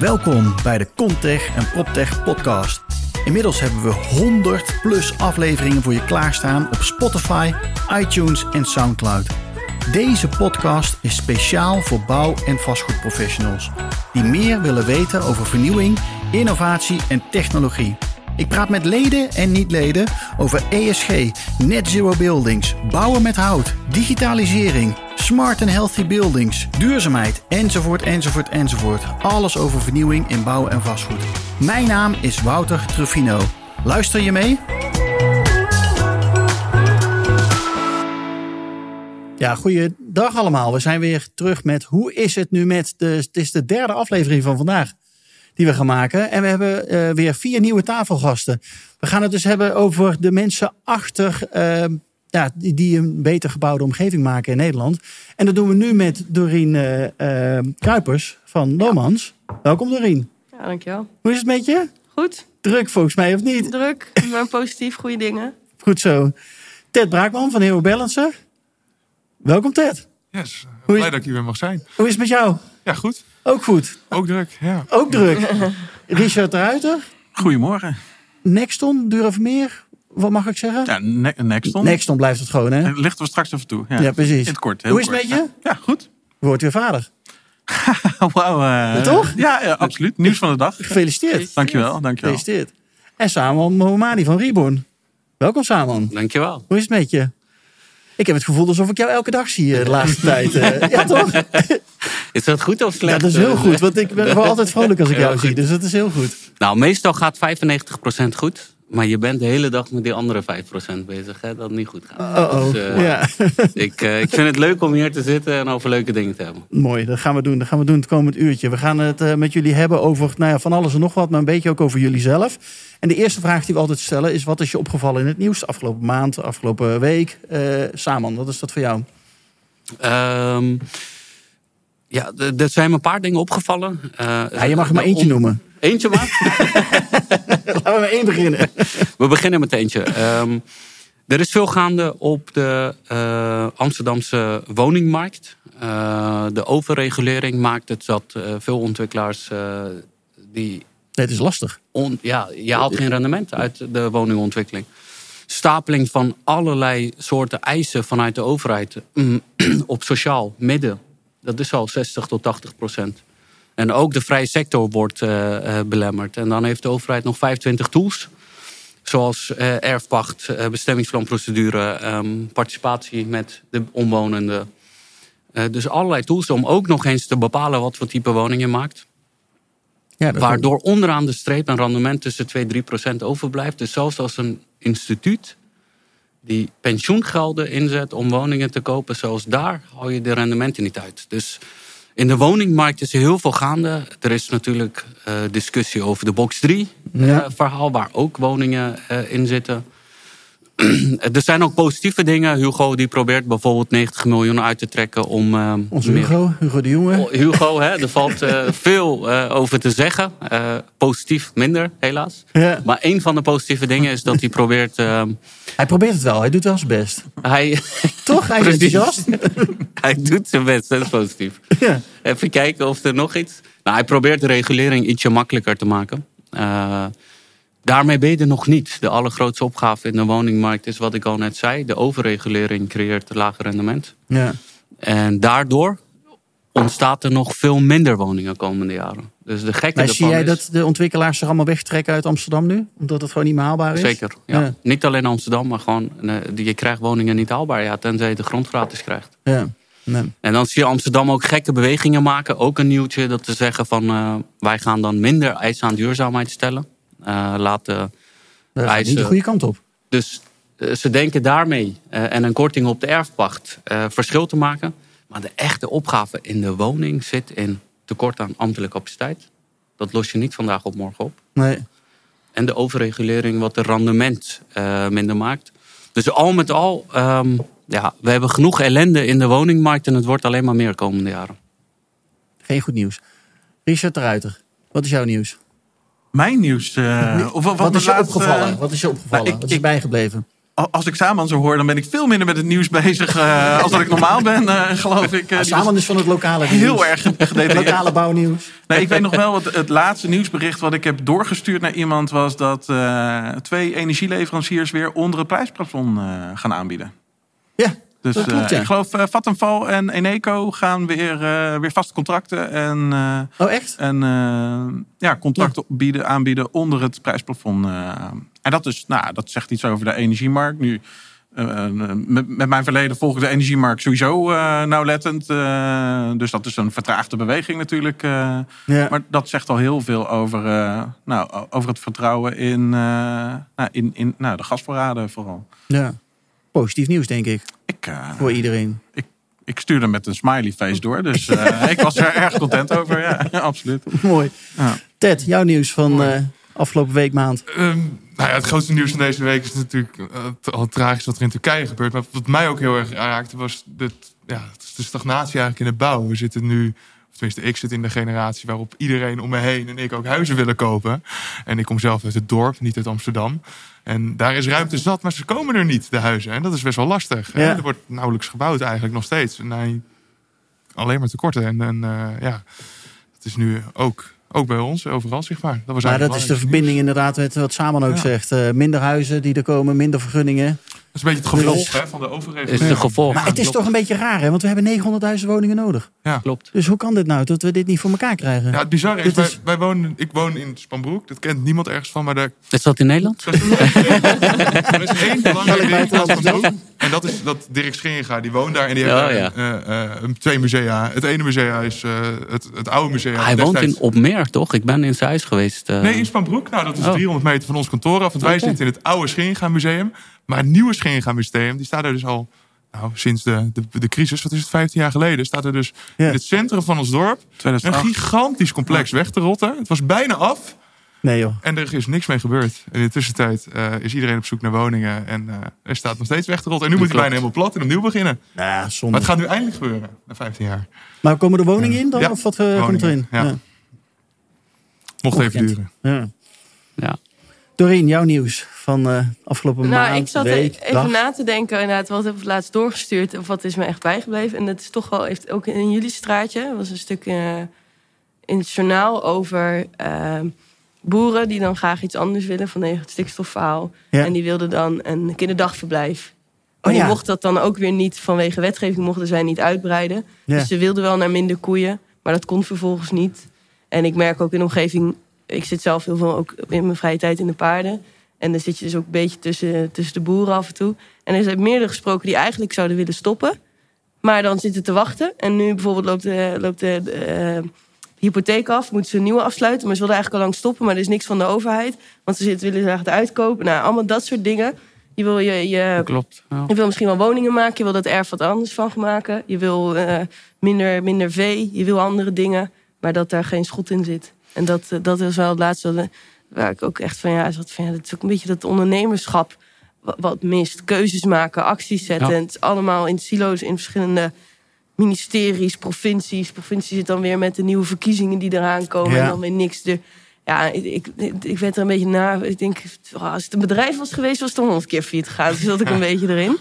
Welkom bij de Contech en PropTech podcast. Inmiddels hebben we 100 plus afleveringen voor je klaarstaan op Spotify, iTunes en SoundCloud. Deze podcast is speciaal voor bouw- en vastgoedprofessionals die meer willen weten over vernieuwing, innovatie en technologie. Ik praat met leden en niet-leden over ESG, net zero buildings, bouwen met hout, digitalisering, smart and healthy buildings, duurzaamheid, enzovoort, enzovoort, enzovoort. Alles over vernieuwing in bouw en vastgoed. Mijn naam is Wouter Truffino. Luister je mee? Ja, goeiedag allemaal. We zijn weer terug met hoe is het nu met de. Het is de derde aflevering van vandaag die we gaan maken. En we hebben uh, weer vier nieuwe tafelgasten. We gaan het dus hebben over de mensen achter. Uh, ja, die, die, een beter gebouwde omgeving maken in Nederland. En dat doen we nu met Doreen uh, Kuipers van Lomans. Ja. Welkom Doreen. Ja, dankjewel. Hoe is het met je? Goed. Druk volgens mij, of niet? Druk, maar positief, goede dingen. Goed zo. Ted Braakman van Hero Balancer. Welkom Ted. Yes, blij is... dat ik hier weer mag zijn. Hoe is het met jou? Ja, goed. Ook goed. Ook druk, ja. Ook druk. Richard de Ruiter. Goedemorgen. Nexton, Durfmeer. Wat mag ik zeggen? Ja, ne Nexton. Nexton blijft het gewoon, hè? Lichten we straks even toe. Ja, ja precies. In het kort. Hoe is het met je? Ja, goed. Wordt weer vader. Wauw. Uh, Toch? Ja, ja, absoluut. Nieuws van de dag. Gefeliciteerd. Dankjewel, dankjewel. Gefeliciteerd. En Samuel Mohomani van Reborn. Welkom Samuel. Dankjewel. Hoe is het met je? Ik heb het gevoel alsof ik jou elke dag zie de laatste tijd. Ja, toch? Is dat goed of slecht? Ja, dat is heel goed. Want ik ben altijd vrolijk als ik jou zie. Dus dat is heel goed. Nou, meestal gaat 95% goed. Maar je bent de hele dag met die andere 5% bezig. Hè, dat het niet goed gaat. Uh -oh. Dus, uh, ja. ik, uh, ik vind het leuk om hier te zitten en over leuke dingen te hebben. Mooi, dat gaan we doen. Dat gaan we doen het komend uurtje. We gaan het uh, met jullie hebben over nou ja, van alles en nog wat. Maar een beetje ook over jullie zelf. En de eerste vraag die we altijd stellen is... wat is je opgevallen in het nieuws? Afgelopen maand, afgelopen week. Saman, wat is dat voor jou? Um, ja, er zijn me een paar dingen opgevallen. ja, je mag er maar eentje noemen. Eentje maar? Laten we met één beginnen. We beginnen met eentje. Um, er is veel gaande op de uh, Amsterdamse woningmarkt. Uh, de overregulering maakt het dat uh, veel ontwikkelaars die... Nee, het is lastig. On, ja, je haalt geen rendement uit de woningontwikkeling. Stapeling van allerlei soorten eisen vanuit de overheid mm, op sociaal midden. Dat is al 60 tot 80 procent. En ook de vrije sector wordt uh, uh, belemmerd. En dan heeft de overheid nog 25 tools. Zoals uh, erfpacht, bestemmingsplanprocedure, um, participatie met de omwonenden. dus allerlei tools om ook nog eens te bepalen wat voor type woning je maakt. Ja, Waardoor onderaan de streep een rendement tussen 2 en 3 procent overblijft. Dus zelfs als een instituut die pensioengelden inzet om woningen te kopen, zoals daar hou je de rendementen niet uit. Dus in de woningmarkt is er heel veel gaande. Er is natuurlijk uh, discussie over de box 3 ja. uh, verhaal, waar ook woningen uh, in zitten. er zijn ook positieve dingen. Hugo die probeert bijvoorbeeld 90 miljoen uit te trekken om. Onze meer... Hugo, Hugo de Jonge. Oh, Hugo, hè, er valt veel over te zeggen. positief minder, helaas. Ja. Maar een van de positieve dingen is dat hij probeert. hij probeert het wel, hij doet wel zijn best. Hij, Toch? Hij is enthousiast. hij doet zijn best, dat is positief. Ja. Even kijken of er nog iets. Nou, hij probeert de regulering ietsje makkelijker te maken. Daarmee ben je er nog niet. De allergrootste opgave in de woningmarkt is wat ik al net zei. De overregulering creëert een lager rendement. Ja. En daardoor ontstaat er nog veel minder woningen komende jaren. Dus de gekke maar zie jij is... dat de ontwikkelaars zich allemaal wegtrekken uit Amsterdam nu? Omdat het gewoon niet meer haalbaar is? Zeker, ja. ja. Niet alleen Amsterdam, maar gewoon... Je krijgt woningen niet haalbaar, ja, tenzij je de grond gratis krijgt. Ja. Nee. En dan zie je Amsterdam ook gekke bewegingen maken. Ook een nieuwtje dat te zeggen van uh, wij gaan dan minder eisen aan duurzaamheid stellen. Uh, laten dat gaat niet de goede kant op. Dus uh, ze denken daarmee en een korting op de erfpacht verschil te maken. Maar de echte opgave in de woning zit in tekort aan ambtelijke capaciteit. Dat los je niet vandaag op morgen op. Nee. En de overregulering wat de rendement minder maakt. Dus al met al... Um, ja, we hebben genoeg ellende in de woningmarkt en het wordt alleen maar meer komende jaren. Geen goed nieuws. Richard de Ruiter, wat is jouw nieuws? Mijn nieuws? Uh, of, wat, wat is je laatste... opgevallen? Wat is je opgevallen? Nou, ik, wat is je bijgebleven? als ik Saman zo hoor, dan ben ik veel minder met het nieuws bezig uh, als dat ik normaal ben, uh, geloof ik. Uh, Saman is van het lokale nieuws. Heel erg gedetailleerd. lokale bouwnieuws. Nee, ik weet nog wel, het, het laatste nieuwsbericht wat ik heb doorgestuurd naar iemand was dat twee energieleveranciers weer onder het prijsplafond gaan aanbieden. Ja, dus dat klopt, ja. ik geloof uh, Vattenfall en Eneco gaan weer, uh, weer vaste contracten en, oh, echt? en ja, contracten ja. Bieden, aanbieden onder het prijsplafond. en dat, is, nou, dat zegt iets over de energiemarkt. Nu, met, met, mijn verleden volg ik de energiemarkt sowieso nauwlettend. dus dat is een vertraagde beweging natuurlijk. Ja. Maar dat zegt al heel veel over, nou, over het vertrouwen in, nou, in, in nou, de gasvoorraden vooral. Ja positief nieuws, denk ik. ik uh, voor iedereen. Ik, ik stuurde met een smiley face door. Dus uh, ik was er erg content over. Ja, ja absoluut. Mooi. Ja. Ted, jouw nieuws van uh, afgelopen week maand. Um, nou ja, het grootste nieuws van deze week is natuurlijk al tragisch wat er in Turkije gebeurt. Maar wat mij ook heel erg raakte was de, ja, de stagnatie eigenlijk in de bouw. We zitten nu tenminste, ik zit in de generatie waarop iedereen om me heen en ik ook huizen willen kopen. En ik kom zelf uit het dorp, niet uit Amsterdam. En daar is ruimte zat, maar ze komen er niet, de huizen. En dat is best wel lastig. Ja. Er wordt nauwelijks gebouwd eigenlijk nog steeds. Nee, alleen maar tekorten. En, en uh, ja, het is nu ook ook bij ons, overal zichtbaar. Dat was maar dat is de verbinding inderdaad met wat Saman ook ja. zegt. Uh, minder huizen die er komen, minder vergunningen. Dat is een beetje het gevolg hè, van de overheid. Is het gevolg. Maar het is toch een beetje raar, hè? want we hebben 900.000 woningen nodig. Ja. Klopt. Dus hoe kan dit nou, dat we dit niet voor elkaar krijgen? Ja, het bizarre is, wij, wij, wonen, ik woon in Spanbroek. Dat kent niemand ergens van, maar daar... Is dat in Nederland? er is één belangrijk ding van Spanbroek. En dat is dat Dirk Scheringa, die woont daar en die heeft Oh, daar uh, uh, twee musea. Het ene musea is uh, het, het oude museum. Hij woont in Opmeer, toch? Ik ben in zijn huis geweest. Nee, in Spanbroek. Nou, dat is oh. 300 meter van ons kantoor af. Want wij zitten in het oude Scheringa museum. Maar het nieuwe Scheringa museum, die staat er dus al nou, sinds de, de, de crisis, wat is het, 15 jaar geleden, staat er dus ja. in het centrum van ons dorp 2008. een gigantisch complex weg te rotten. Het was bijna af. Nee joh. En er is niks mee gebeurd. In de tussentijd uh, is iedereen op zoek naar woningen. En uh, er staat nog steeds weg te rotten. En nu moet hij bijna helemaal plat en opnieuw beginnen. Ja, zonde. Maar het gaat nu eindelijk gebeuren, na 15 jaar. Maar komen er woningen ja. in dan? Ja, of wat uh, komt erin? Ja. Mocht even duren. Ja. Doreen, jouw nieuws van uh, afgelopen nou, maand, ik zat week, even dag. na te denken. Inderdaad, wat heb ik laatst doorgestuurd? Of wat is me echt bijgebleven? En dat is toch wel, heeft ook in jullie straatje. Er was een stuk uh, in het journaal over uh, boeren die dan graag iets anders willen vanwege het stikstofverhaal. Ja. En die wilden dan een kinderdagverblijf. Oh, En die ja. mocht dat dan ook weer niet vanwege wetgeving mochten zij niet uitbreiden. Ja. Dus ze wilden wel naar minder koeien, maar dat kon vervolgens niet. En ik merk ook in de omgeving, ik zit zelf heel veel ook in mijn vrije tijd in de paarden. En dan zit je dus ook een beetje tussen, tussen de boeren af en toe. En er zijn meerdere gesproken die eigenlijk zouden willen stoppen. Maar dan zitten te wachten. En nu bijvoorbeeld loopt de, loopt de, de eh, hypotheek af. Moeten ze een nieuwe afsluiten. Maar ze wilden eigenlijk al lang stoppen. Maar er is niks van de overheid. Want ze zitten, willen graag het uitkopen. Nou, allemaal dat soort dingen. Je wil, je, je, Klopt. Ja. je wil misschien wel woningen maken. Je wil dat erf wat anders van maken. Je wil eh, minder, minder vee. Je wil andere dingen. Maar dat daar geen schot in zit. En dat, eh, dat is wel het laatste... wat- Waar ik ook echt van, ja, zat van, ja, dat is ook een beetje dat ondernemerschap wat, wat mist. Keuzes maken, acties zetten. Ja. En het is allemaal in silo's in verschillende ministeries, provincies. Provincie zit dan weer met de nieuwe verkiezingen die eraan komen. Ja. En dan weer niks. Er, ja, ik, ik, ik werd er een beetje na. Ik denk, oh, als het een bedrijf was geweest, was het dan honderd keer failliet gegaan. Dus zat ik een beetje erin.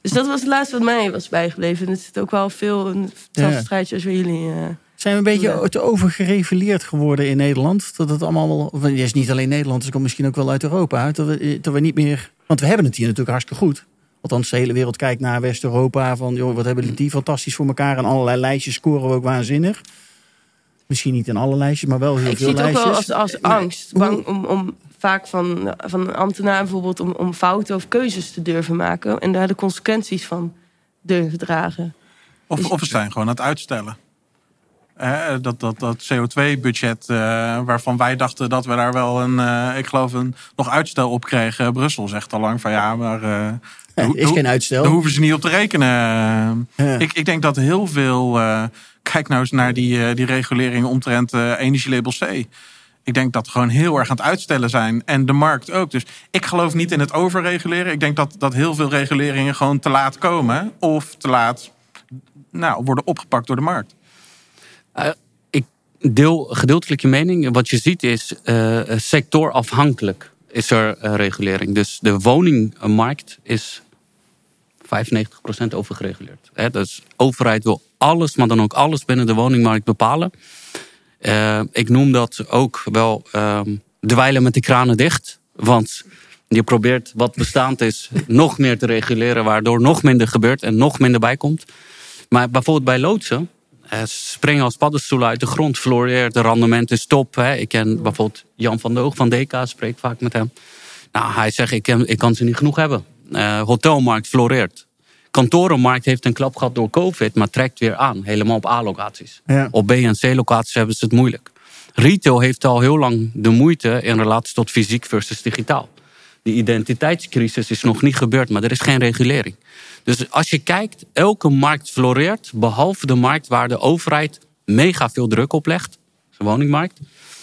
Dus dat was het laatste wat mij was bijgebleven. En het zit ook wel veel in hetzelfde strijdje als jullie. eh. Zijn we een beetje Ja. te overgereguleerd geworden in Nederland? Dat het allemaal wel. of Het is niet alleen Nederland, dus het komt misschien ook wel uit Europa. uit, Dat we, dat we niet meer. Want we hebben het hier natuurlijk hartstikke goed. Althans, de hele wereld kijkt naar West-Europa. Van joh, wat hebben die fantastisch voor elkaar. En allerlei lijstjes scoren we ook waanzinnig. Misschien niet in alle lijstjes, maar wel heel Ik veel zie het ook lijstjes. wel als, als angst. Bang om, om vaak van, van een ambtenaar bijvoorbeeld om, om fouten of keuzes te durven maken. En daar de consequenties van durven dragen. Of, of we zijn gewoon aan het uitstellen. Dat dat, dat CO2-budget, eh, waarvan wij dachten dat we daar wel een, eh, ik geloof, een nog uitstel op kregen. Brussel zegt al lang van ja, maar. eh, is geen uitstel. Daar hoeven ze niet op te rekenen. Ja. Ik, ik denk dat heel veel. kijk nou eens naar die, eh, die regulering omtrent eh, energielabel C. Ik denk dat we gewoon heel erg aan het uitstellen zijn. En de markt ook. Dus ik geloof niet in het overreguleren. Ik denk dat, dat heel veel reguleringen gewoon te laat komen. Of te laat nou, worden opgepakt door de markt. Eh, ik deel gedeeltelijk je mening. Wat je ziet is eh, sectorafhankelijk. is er eh, regulering. Dus de woningmarkt is 95% overgereguleerd. Hè? Dus de overheid wil alles, maar dan ook alles binnen de woningmarkt bepalen. Ik noem dat ook wel ehm dweilen met de kranen dicht. Want je probeert wat bestaand is nog meer te reguleren, waardoor nog minder gebeurt en nog minder bijkomt. Maar bijvoorbeeld bij loodsen, eh, springen als paddenstoelen uit de grond, floreert, de rendement is top. Hè. Ik ken bijvoorbeeld Jan van der Hoog van DK, spreek vaak met hem. Nou, hij zegt, ik, ik kan ze niet genoeg hebben. Eh, hotelmarkt floreert. Kantorenmarkt heeft een klap gehad door COVID, maar trekt weer aan. Helemaal op A-locaties. Ja. Op B- en C-locaties hebben ze het moeilijk. Retail heeft al heel lang de moeite in relatie tot fysiek versus digitaal. Die identiteitscrisis is nog niet gebeurd, maar er is geen regulering. Dus als je kijkt, elke markt floreert, behalve de markt waar de overheid mega veel druk op legt. De woningmarkt.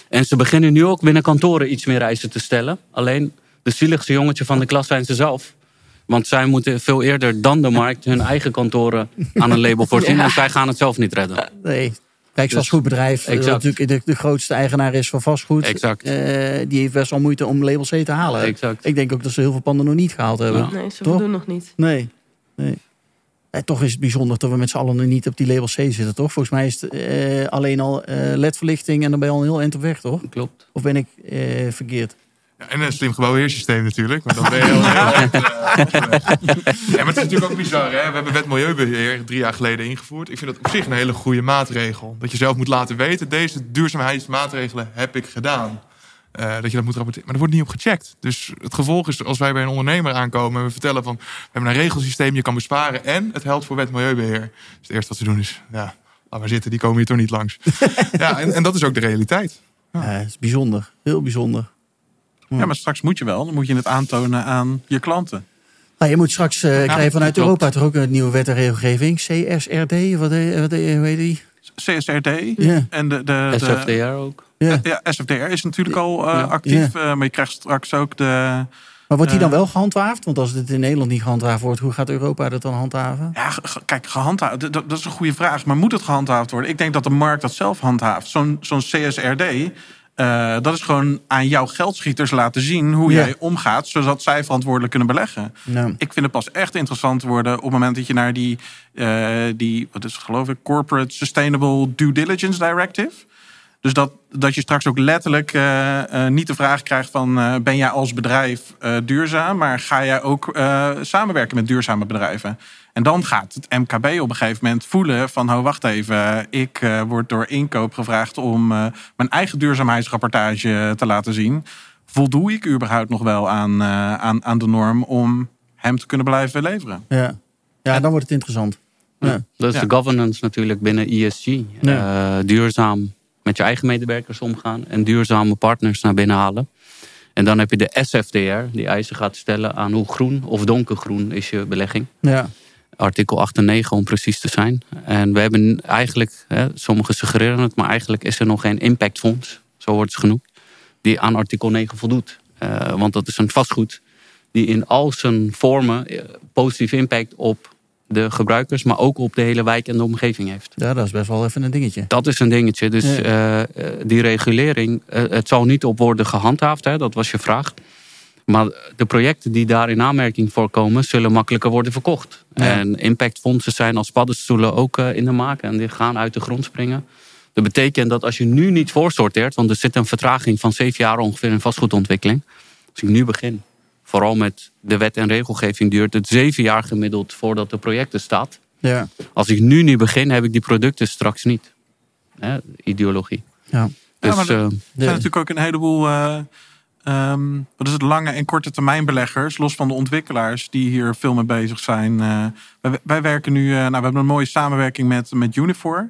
En ze beginnen nu ook binnen kantoren iets meer eisen te stellen. Alleen de zieligste jongetje van de klas zijn ze zelf. Want zij moeten veel eerder dan de markt hun eigen kantoren aan een label voorzien. En zij gaan het zelf niet redden. Nee. Rijksvastgoedbedrijf, eh, dat Exact. natuurlijk de, de grootste eigenaar is van vastgoed. Exact. eh, die heeft best wel moeite om label C te halen. Exact. Ik denk ook dat ze heel veel panden nog niet gehaald hebben. Ja. Nee, ze Toch? voldoen nog niet. Nee. Nee. Eh, toch is het bijzonder dat we met z'n allen nog niet op die label C zitten, toch? Volgens mij is het eh, alleen al eh, LED-verlichting en dan ben je al een heel eind op weg, toch? Klopt. Of ben ik eh, verkeerd? Ja, en een slim gebouwheersysteem natuurlijk. Maar dan ben je heel heel erg, ja, maar het is natuurlijk ook bizar. Hè? We hebben wet Milieubeheer drie jaar geleden ingevoerd. Ik vind dat op zich een hele goede maatregel. Dat je zelf moet laten weten, deze duurzaamheidsmaatregelen heb ik gedaan. Eh, dat je dat moet rapporteren. Maar er wordt niet op gecheckt. Dus het gevolg is, als wij bij een ondernemer aankomen... en we vertellen van, we hebben een regelsysteem, je kan besparen... en het helpt voor wet Milieubeheer. Dus het eerste wat ze doen is, ja, laat maar zitten, die komen hier toch niet langs. ja, en, en dat is ook de realiteit. Ja, het is bijzonder. Heel bijzonder. Ja, maar straks moet je wel. Dan moet je het aantonen aan je klanten. Nou, je moet straks eh krijgen vanuit klopt. Europa toch ook een nieuwe wet en regelgeving. CSRD, wat, eh, wat hoe heet die? CSRD en de, de, de SFDR ook. Ja. ja, SFDR is natuurlijk al eh, Ja. actief. eh, maar je krijgt straks ook de... Maar wordt die dan Eh. wel gehandhaafd? Want als het in Nederland niet gehandhaafd wordt, hoe gaat Europa dat dan handhaven? Ja, ge- kijk, gehandhaafd. Dat, dat is een goede vraag. Maar moet het gehandhaafd worden? Ik denk dat de markt dat zelf handhaaft. Zo'n zo'n CSRD, eh, dat is gewoon aan jouw geldschieters laten zien hoe Ja. jij omgaat, zodat zij verantwoordelijk kunnen beleggen. Nou, Ik vind het pas echt interessant worden op het moment dat je naar die, eh, die wat is het, geloof ik, Corporate Sustainable Due Diligence Directive. Dus dat, dat je straks ook letterlijk eh, eh, niet de vraag krijgt van eh, ben jij als bedrijf eh, duurzaam, maar ga jij ook eh, samenwerken met duurzame bedrijven? En dan gaat het MKB op een gegeven moment voelen van oh wacht even, ik eh, word door inkoop gevraagd om eh, mijn eigen duurzaamheidsrapportage te laten zien. Voldoe ik überhaupt nog wel aan, eh, aan, aan de norm om hem te kunnen blijven leveren? ja. ja, dan wordt het interessant. Ja. Dat is Ja. de governance natuurlijk binnen ESG. Ja. Eh, duurzaam met je eigen medewerkers omgaan en duurzame partners naar binnen halen. En dan heb je de SFDR, die eisen gaat stellen aan hoe groen of donkergroen is je belegging. Ja. Artikel 8 en 9 om precies te zijn. En we hebben eigenlijk, hè, sommigen suggereren het, maar eigenlijk is er nog geen impactfonds, zo wordt het genoemd, die aan artikel 9 voldoet. Eh, want dat is een vastgoed die in al zijn vormen eh, positief impact op de gebruikers, maar ook op de hele wijk en de omgeving heeft. ja, dat is best wel even een dingetje. Dat is een dingetje. Dus Ja. eh, eh, die regulering, eh, het zal niet op worden gehandhaafd, hè, dat was je vraag. Maar de projecten die daar in aanmerking voor komen, zullen makkelijker worden verkocht. Ja. En impactfondsen zijn als paddenstoelen ook in de maak en die gaan uit de grond springen. Dat betekent dat als je nu niet voorsorteert, want er zit een vertraging van zeven jaar ongeveer in vastgoedontwikkeling. Als ik nu begin, vooral met de wet en regelgeving, duurt het zeven jaar gemiddeld voordat de projecten staat. Ja. Als ik nu niet begin, heb ik die producten straks niet. Hè, ideologie. Ja. Dus maar de- eh, Er zijn natuurlijk ook een heleboel eh, ehm, wat is het, lange en korte termijn beleggers, los van de ontwikkelaars die hier veel mee bezig zijn. Eh, wij, wij werken nu, eh, nou, we hebben een mooie samenwerking met, met Unifor.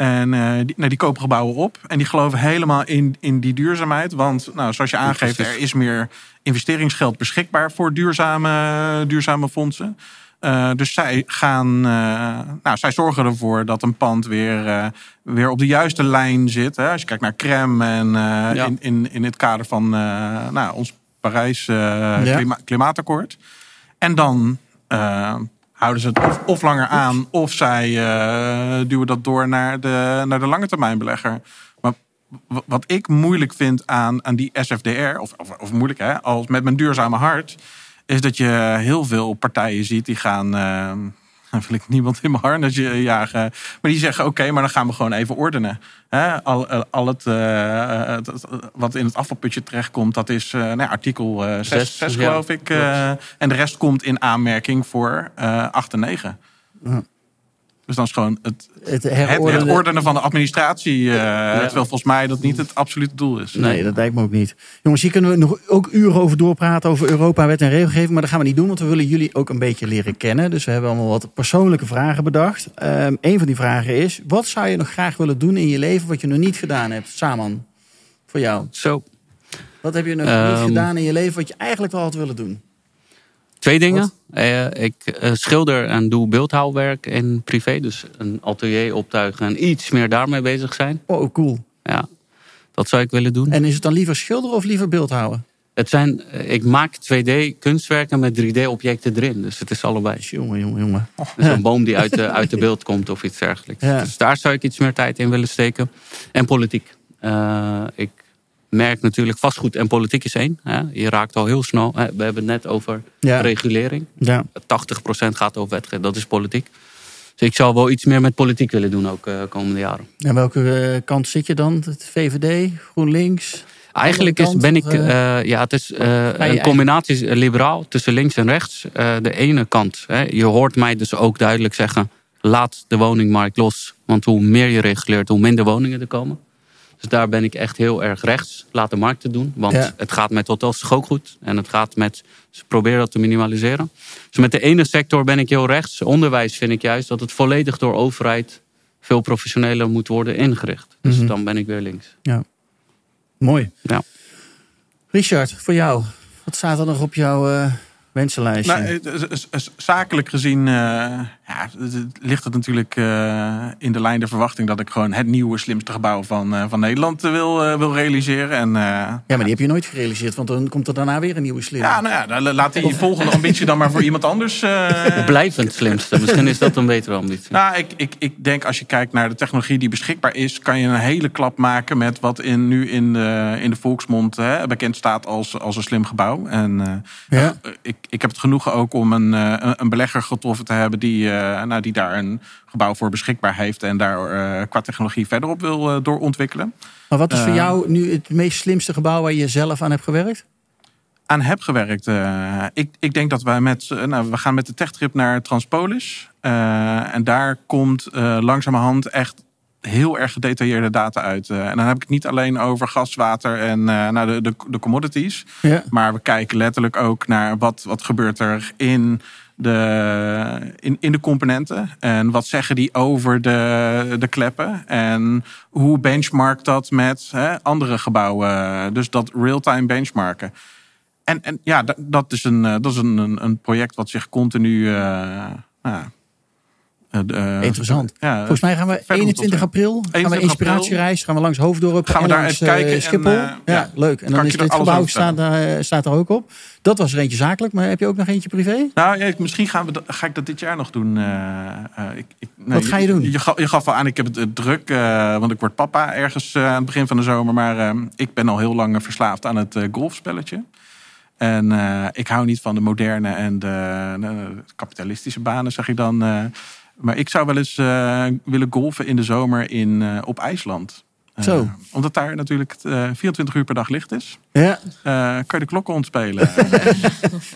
En eh, die, nou, die kopen gebouwen op. En die geloven helemaal in, in die duurzaamheid. Want nou, zoals je aangeeft, precies. er is meer investeringsgeld beschikbaar voor duurzame, duurzame fondsen. Eh, dus zij gaan, eh, nou, zij zorgen ervoor dat een pand weer, weer op de juiste lijn zit. Hè? Als je kijkt naar crème en Ja. in, in, in het kader van nou, ons Parijs klima- klimaatakkoord. En dan houden ze het of, of langer aan, of zij eh, duwen dat door naar de, naar de lange termijn belegger. Maar wat ik moeilijk vind aan, aan die SFDR, of, of, of moeilijk hè, als met mijn duurzame hart, is dat je heel veel partijen ziet die gaan. eh, dan wil ik niemand in mijn harnas jagen. Maar die zeggen: oké, maar dan gaan we gewoon even ordenen. Hè, al, eh, al het, eh, het- wat in het afvalputje terechtkomt, dat is eh, nou, artikel 6, Zes, 6 ja, geloof ik. eh, en de rest komt in aanmerking voor eh 8 en 9. Ja. Dus dan is gewoon het, Het het, herordenen. het ordenen van de administratie. eh, Terwijl volgens mij dat niet het absolute doel is. Nee, dat lijkt me ook niet. Jongens, hier kunnen we nog ook uren over doorpraten over Europa, wet en regelgeving. Maar dat gaan we niet doen, want we willen jullie ook een beetje leren kennen. Dus we hebben allemaal wat persoonlijke vragen bedacht. Ehm een van die vragen is, wat zou je nog graag willen doen in je leven wat je nog niet gedaan hebt? Saman, voor jou. Zo. Wat heb je nog niet Ehm. gedaan in je leven wat je eigenlijk wel had willen doen? Twee dingen. Eh, ik eh, schilder en doe beeldhouwwerk in privé. Dus een atelier optuigen en iets meer daarmee bezig zijn. Oh, cool. Ja, dat zou ik willen doen. En is het dan liever schilderen of liever beeldhouden? Het zijn, eh, ik maak 2D kunstwerken met 3D objecten erin. Dus het is allebei. Jongen, jongen, jongen. Dus een boom die uit de, uit de beeld komt of iets dergelijks. Ja. Dus daar zou ik iets meer tijd in willen steken. En politiek. Ik merk natuurlijk vastgoed en politiek is één. Hè. Je raakt al heel snel. hè. We hebben het net over Ja. regulering. Ja. 80% gaat over wetgeving. Dat is politiek. Dus ik zou wel iets meer met politiek willen doen ook de komende jaren. En welke eh, kant zit je dan? Het VVD, GroenLinks? Eigenlijk is, ben ik, eh, eh, ja, het is eh, een combinatie eh, liberaal tussen links en rechts. Eh, de ene kant, hè, je hoort mij dus ook duidelijk zeggen, laat de woningmarkt los. Want hoe meer je reguleert, hoe minder woningen er komen. Dus daar ben ik echt heel erg rechts. Laat de markt het doen. Want Ja. het gaat met hotels toch ook goed. En het gaat met, ze proberen dat te minimaliseren. Dus met de ene sector ben ik heel rechts. Onderwijs vind ik juist dat het volledig door overheid veel professioneler moet worden ingericht. Dus Mhm. dan ben ik weer links. Mooi. Ja. Richard, voor jou. Wat staat er nog op jouw eh wensenlijstje? Nou, zakelijk gezien eh, ja, ligt het natuurlijk eh, in de lijn der verwachting dat ik gewoon het nieuwe slimste gebouw van, eh, van Nederland eh, wil, wil realiseren. En, eh, ja, maar die heb je nooit gerealiseerd, want dan komt er daarna weer een nieuwe slim. ja, nou ja, dan laat die volgende ambitie dan maar voor iemand anders. eh, Blijvend slimste. Misschien is dat een betere ambitie. Nou, ik, ik, ik denk als je kijkt naar de technologie die beschikbaar is, kan je een hele klap maken met wat in, nu in de, in de volksmond hè, bekend staat als, als een slim gebouw. En eh, Ja. ik, ik heb het genoegen ook om een, eh, een- belegger getroffen te hebben die, nou, die daar een gebouw voor beschikbaar heeft en daar eh, qua technologie verder op wil eh, doorontwikkelen. Maar wat is voor Eh. jou nu het meest slimste gebouw waar je zelf aan hebt gewerkt? aan heb gewerkt. Eh, ik, ik denk dat wij met, eh, nou, we gaan met de techtrip naar Transpolis. Eh, en daar komt eh, langzamerhand echt heel erg gedetailleerde data uit. Eh, en dan heb ik het niet alleen over gas, water en eh, nou, de, de, de commodities. Ja. Maar we kijken letterlijk ook naar wat, wat gebeurt er in de, in, in de componenten. En wat zeggen die over de, de kleppen. En hoe benchmarkt dat met hè, andere gebouwen. Dus dat real-time benchmarken. En, en ja, dat, is, een, eh, dat is een, een, een project wat zich continu. eh, nou, eh, eh, Interessant. Ja, Volgens mij gaan we verder 21 april, gaan we 21 inspiratiereis, gaan we langs Hoofddorp Gaan we en daar langs even kijken eh, en, Schiphol. eh, ja, leuk. En dan is dit gebouw staat, daar- staat er ook op. Dat was er eentje zakelijk, maar heb je ook nog eentje privé? Nou, ja, misschien gaan we, ga ik dat dit jaar nog doen. eh, eh, ik, ik, nee, Wat ga je doen? Je, gaf, je gaf al aan, ik heb het eh, druk, eh, want ik word papa ergens eh, aan het begin van de zomer. Maar eh, ik ben al heel lang eh, verslaafd aan het eh, golfspelletje. En eh, ik hou niet van de moderne en de, de kapitalistische banen, zeg ik dan. Maar ik zou wel eens eh, willen golfen in de zomer in, eh, op IJsland. Eh, Zo. Omdat daar natuurlijk eh, 24 uur per dag licht is. Ja. kan je de klokken ontspelen.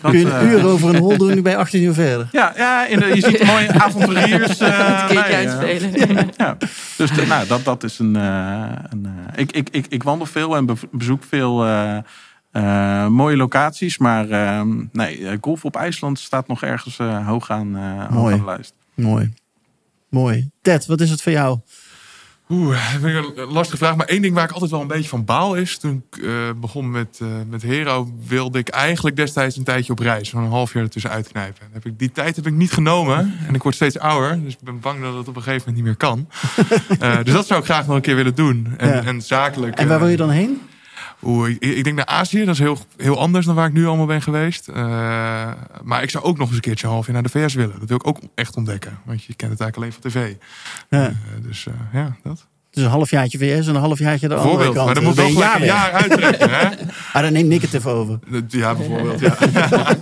Dat, Kun je een uur over een hol doen bij 18 uur verder. ja, ja in de, je ziet mooie avonturiers. een keertje nee, uitspelen. ja. Dus de- nou, dat, dat is een. een ik, ik, ik, ik wandel veel en be- bezoek veel mooie locaties. Maar eh, nee, golf op IJsland staat nog ergens hoog, aan, hoog aan de lijst. Mooi. Mooi. Ted, wat is het voor jou? Oeh, dat vind ik een lastige vraag. Maar één ding waar ik altijd wel een beetje van baal is. Toen ik eh, begon met, eh, met Hero, wilde ik eigenlijk destijds een tijdje op reis. Een half jaar ertussen uitknijpen. En Heb ik, die tijd heb ik niet genomen. En ik word steeds ouder. Dus ik ben bang dat het op een gegeven moment niet meer kan. Eh, dus dat zou ik graag nog een keer willen doen. En, Ja. en zakelijk. En waar wil je dan heen? Oeh, ik, ik denk naar Azië. Dat is heel, heel anders dan waar ik nu allemaal ben geweest. Eh, maar ik zou ook nog eens een keertje een half jaar naar de VS willen. Dat wil ik ook echt ontdekken. Want je kent het eigenlijk alleen van tv. Ja. Eh, dus eh, ja, dat. Dus een halfjaartje VS en een halfjaartje de andere kant. maar dan moet wel een jaar jaar. Hè? Ah, dan neemt Nick het even over. Ja, bijvoorbeeld. Ja,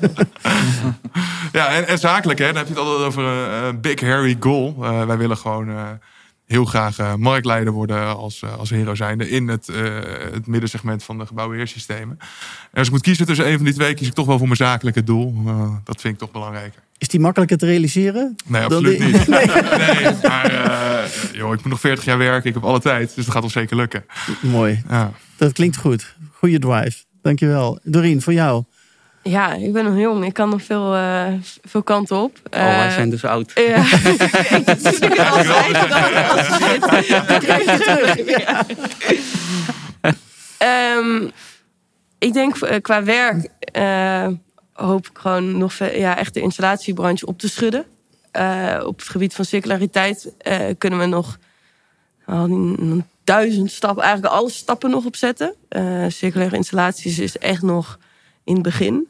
ja en, en zakelijk, hè, dan heb je het altijd over een big hairy goal. Wij willen gewoon heel graag eh, marktleider worden als, eh, als hero zijnde in het, eh, het middensegment van de gebouwenheersystemen. En als ik moet kiezen tussen een van die twee, kies ik toch wel voor mijn zakelijke doel. Dat vind ik toch belangrijker. Is die makkelijker te realiseren? Nee, absoluut die- niet. Nee, maar joh, ik moet nog 40 jaar werken. Ik heb alle tijd, dus dat gaat ons zeker lukken. Mooi. Ja. Dat klinkt goed. Goeie drive. Dankjewel. Doreen, voor jou. Ja, ik ben nog jong. Ik kan nog veel, eh, veel kanten op. Oh, wij Eh, zijn dus oud. Ja. ik altijd. Ehm, denk qua werk eh, hoop ik gewoon nog ja, echt de installatiebranche op te schudden. Eh, op het gebied van circulariteit eh, kunnen we nog al die- een duizend stappen, eigenlijk alle stappen nog opzetten. Eh circulaire installaties is echt nog in het begin.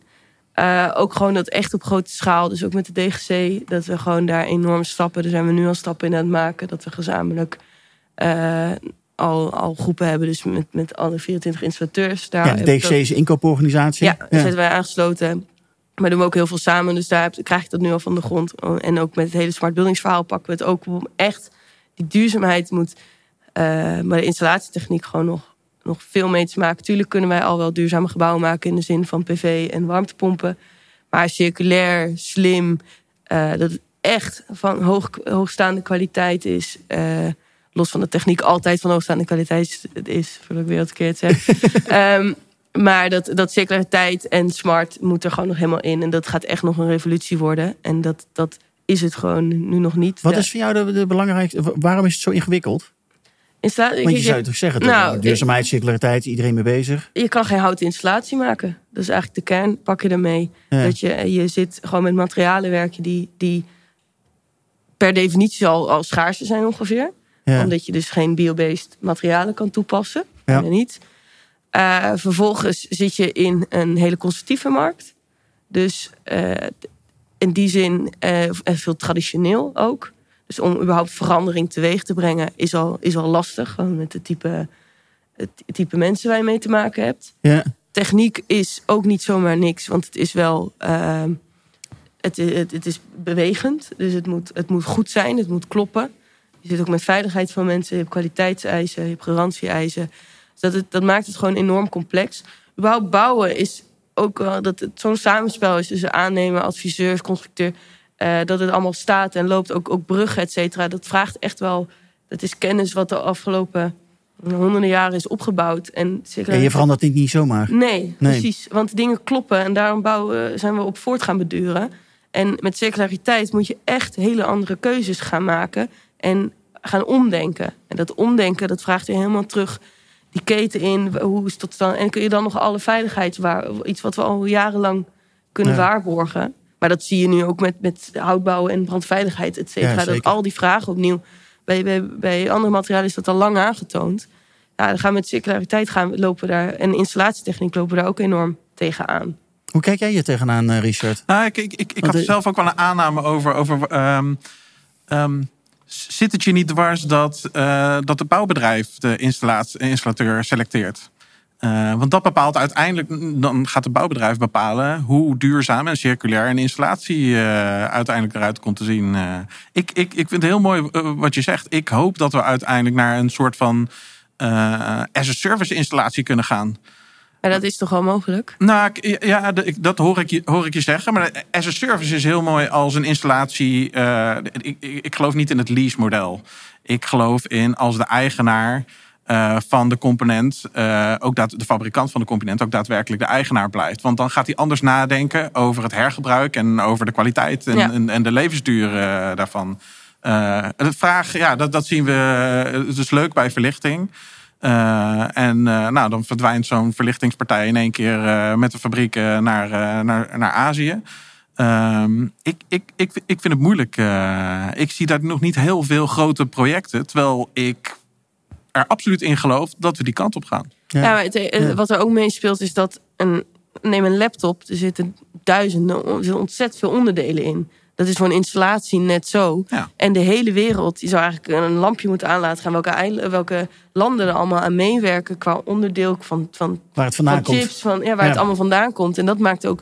Eh, ook gewoon dat echt op grote schaal, dus ook met de DGC, dat we gewoon daar enorm stappen. Daar zijn we nu al stappen in aan het maken. Dat we gezamenlijk eh, al, al groepen hebben, dus met, met alle 24 installateurs. Daar Ja, de DGC is een inkooporganisatie. ja, daar zitten wij aangesloten. Maar doen we ook heel veel samen. Dus daar heb- krijg ik dat nu al van de grond. En ook met het hele smart buildings verhaal pakken we het ook om echt die duurzaamheid moet. eh, maar de installatietechniek gewoon nog, nog veel mee te maken. Tuurlijk kunnen wij al wel duurzame gebouwen maken in de zin van PV en warmtepompen. Maar circulair, slim, eh, dat het echt van hoog, hoogstaande kwaliteit is. eh, los van de techniek altijd van hoogstaande kwaliteit is, voordat ik weer wat verkeerd zeg. Ehm, maar dat, dat circulariteit en smart moet er gewoon nog helemaal in. En dat gaat echt nog een revolutie worden. En dat, dat is het gewoon nu nog niet. Wat is voor jou de, de belangrijkste... wa- Waarom is het zo ingewikkeld? Installa- Want je zou toch zeggen, nou, nou, duurzaamheid, circulariteit, iedereen mee bezig. je kan geen houten installatie maken. Dat is eigenlijk de kern. Pak je ermee. Ja. Dat je, je zit gewoon met materialen werken die, die per definitie al, al schaarser zijn ongeveer. Ja. Omdat je dus geen biobased materialen kan toepassen. Ja. Niet. Eh, vervolgens zit je in een hele conservatieve markt. Dus eh, in die zin eh, en veel traditioneel ook. Dus om überhaupt verandering teweeg te brengen is al, is al lastig. Gewoon met het type, het type mensen waar je mee te maken hebt Ja. techniek is ook niet zomaar niks. Want het is wel. ehm, het, het, het is bewegend. Dus het moet, het moet goed zijn. Het moet kloppen. Je zit ook met veiligheid van mensen. Je hebt kwaliteitseisen. Je hebt garantieeisen. Dus dat, het, dat maakt het gewoon enorm complex. Überhaupt bouwen is ook wel dat het zo'n samenspel is tussen aannemer, adviseur, constructeur. Eh, dat het allemaal staat en loopt. Ook, ook bruggen, et cetera. Dat vraagt echt wel. Dat is kennis wat de afgelopen honderden jaren is opgebouwd. En zeker Ja, je verandert dit niet zomaar. Nee, Nee. precies. Want dingen kloppen en daarom bouwen, zijn we op voort gaan beduren. En met circulariteit moet je echt hele andere keuzes gaan maken en gaan omdenken. En dat omdenken, dat vraagt je helemaal terug die keten in. Hoe is tot stand? En kun je dan nog alle veiligheid, waar, iets wat we al jarenlang kunnen Ja. waarborgen. Maar dat zie je nu ook met, met houtbouwen en brandveiligheid, et Ja, cetera. dat al die vragen opnieuw. Bij, bij, bij andere materialen is dat al lang aangetoond. Ja, dan gaan we met circulariteit gaan, we- lopen daar en installatietechniek lopen we daar ook enorm tegenaan. Hoe kijk jij hier tegenaan, eh, Richard? Nou, ik, ik, ik, ik had de- zelf ook wel een aanname over. over ehm, ehm, zit het je niet dwars dat, eh, dat het bouwbedrijf de installatie, installateur selecteert? Eh, want dat bepaalt uiteindelijk, dan gaat het bouwbedrijf bepalen hoe duurzaam en circulair een installatie eh, uiteindelijk eruit komt te zien. Eh, ik, ik, ik vind het heel mooi wat je zegt. Ik hoop dat we uiteindelijk naar een soort van eh as a service installatie kunnen gaan. Maar dat is toch wel mogelijk? Nou, ja, dat hoor ik, je, hoor ik je zeggen. Maar as a service is heel mooi als een installatie. ik, ik, ik geloof niet in het lease-model. Ik geloof in als de eigenaar eh, van de component, eh, ook dat, de fabrikant van de component, ook daadwerkelijk de eigenaar blijft. Want dan gaat hij anders nadenken over het hergebruik en over de kwaliteit en, Ja. en, en de levensduur eh, daarvan. De vraag, ja, dat, dat zien we. Het is leuk bij verlichting. En nou, dan verdwijnt zo'n verlichtingspartij in één keer met de fabriek naar, naar, naar Azië. Ehm, ik, ik, ik, ik vind het moeilijk. ik zie daar nog niet heel veel grote projecten. Terwijl ik er absoluut in geloof dat we die kant op gaan. Ja. Ja, maar het, eh, wat er ook meespeelt is dat een, neem een laptop, er zitten duizenden, er zitten ontzettend veel onderdelen in. Dat is voor een installatie net zo. Ja. En de hele wereld, die zou eigenlijk een lampje moeten aan laten gaan. Welke, eil- welke landen er allemaal aan meewerken qua onderdeel van, van, Waar het vandaan van komt. chips. Van, ja, waar Ja. het allemaal vandaan komt. En dat maakt ook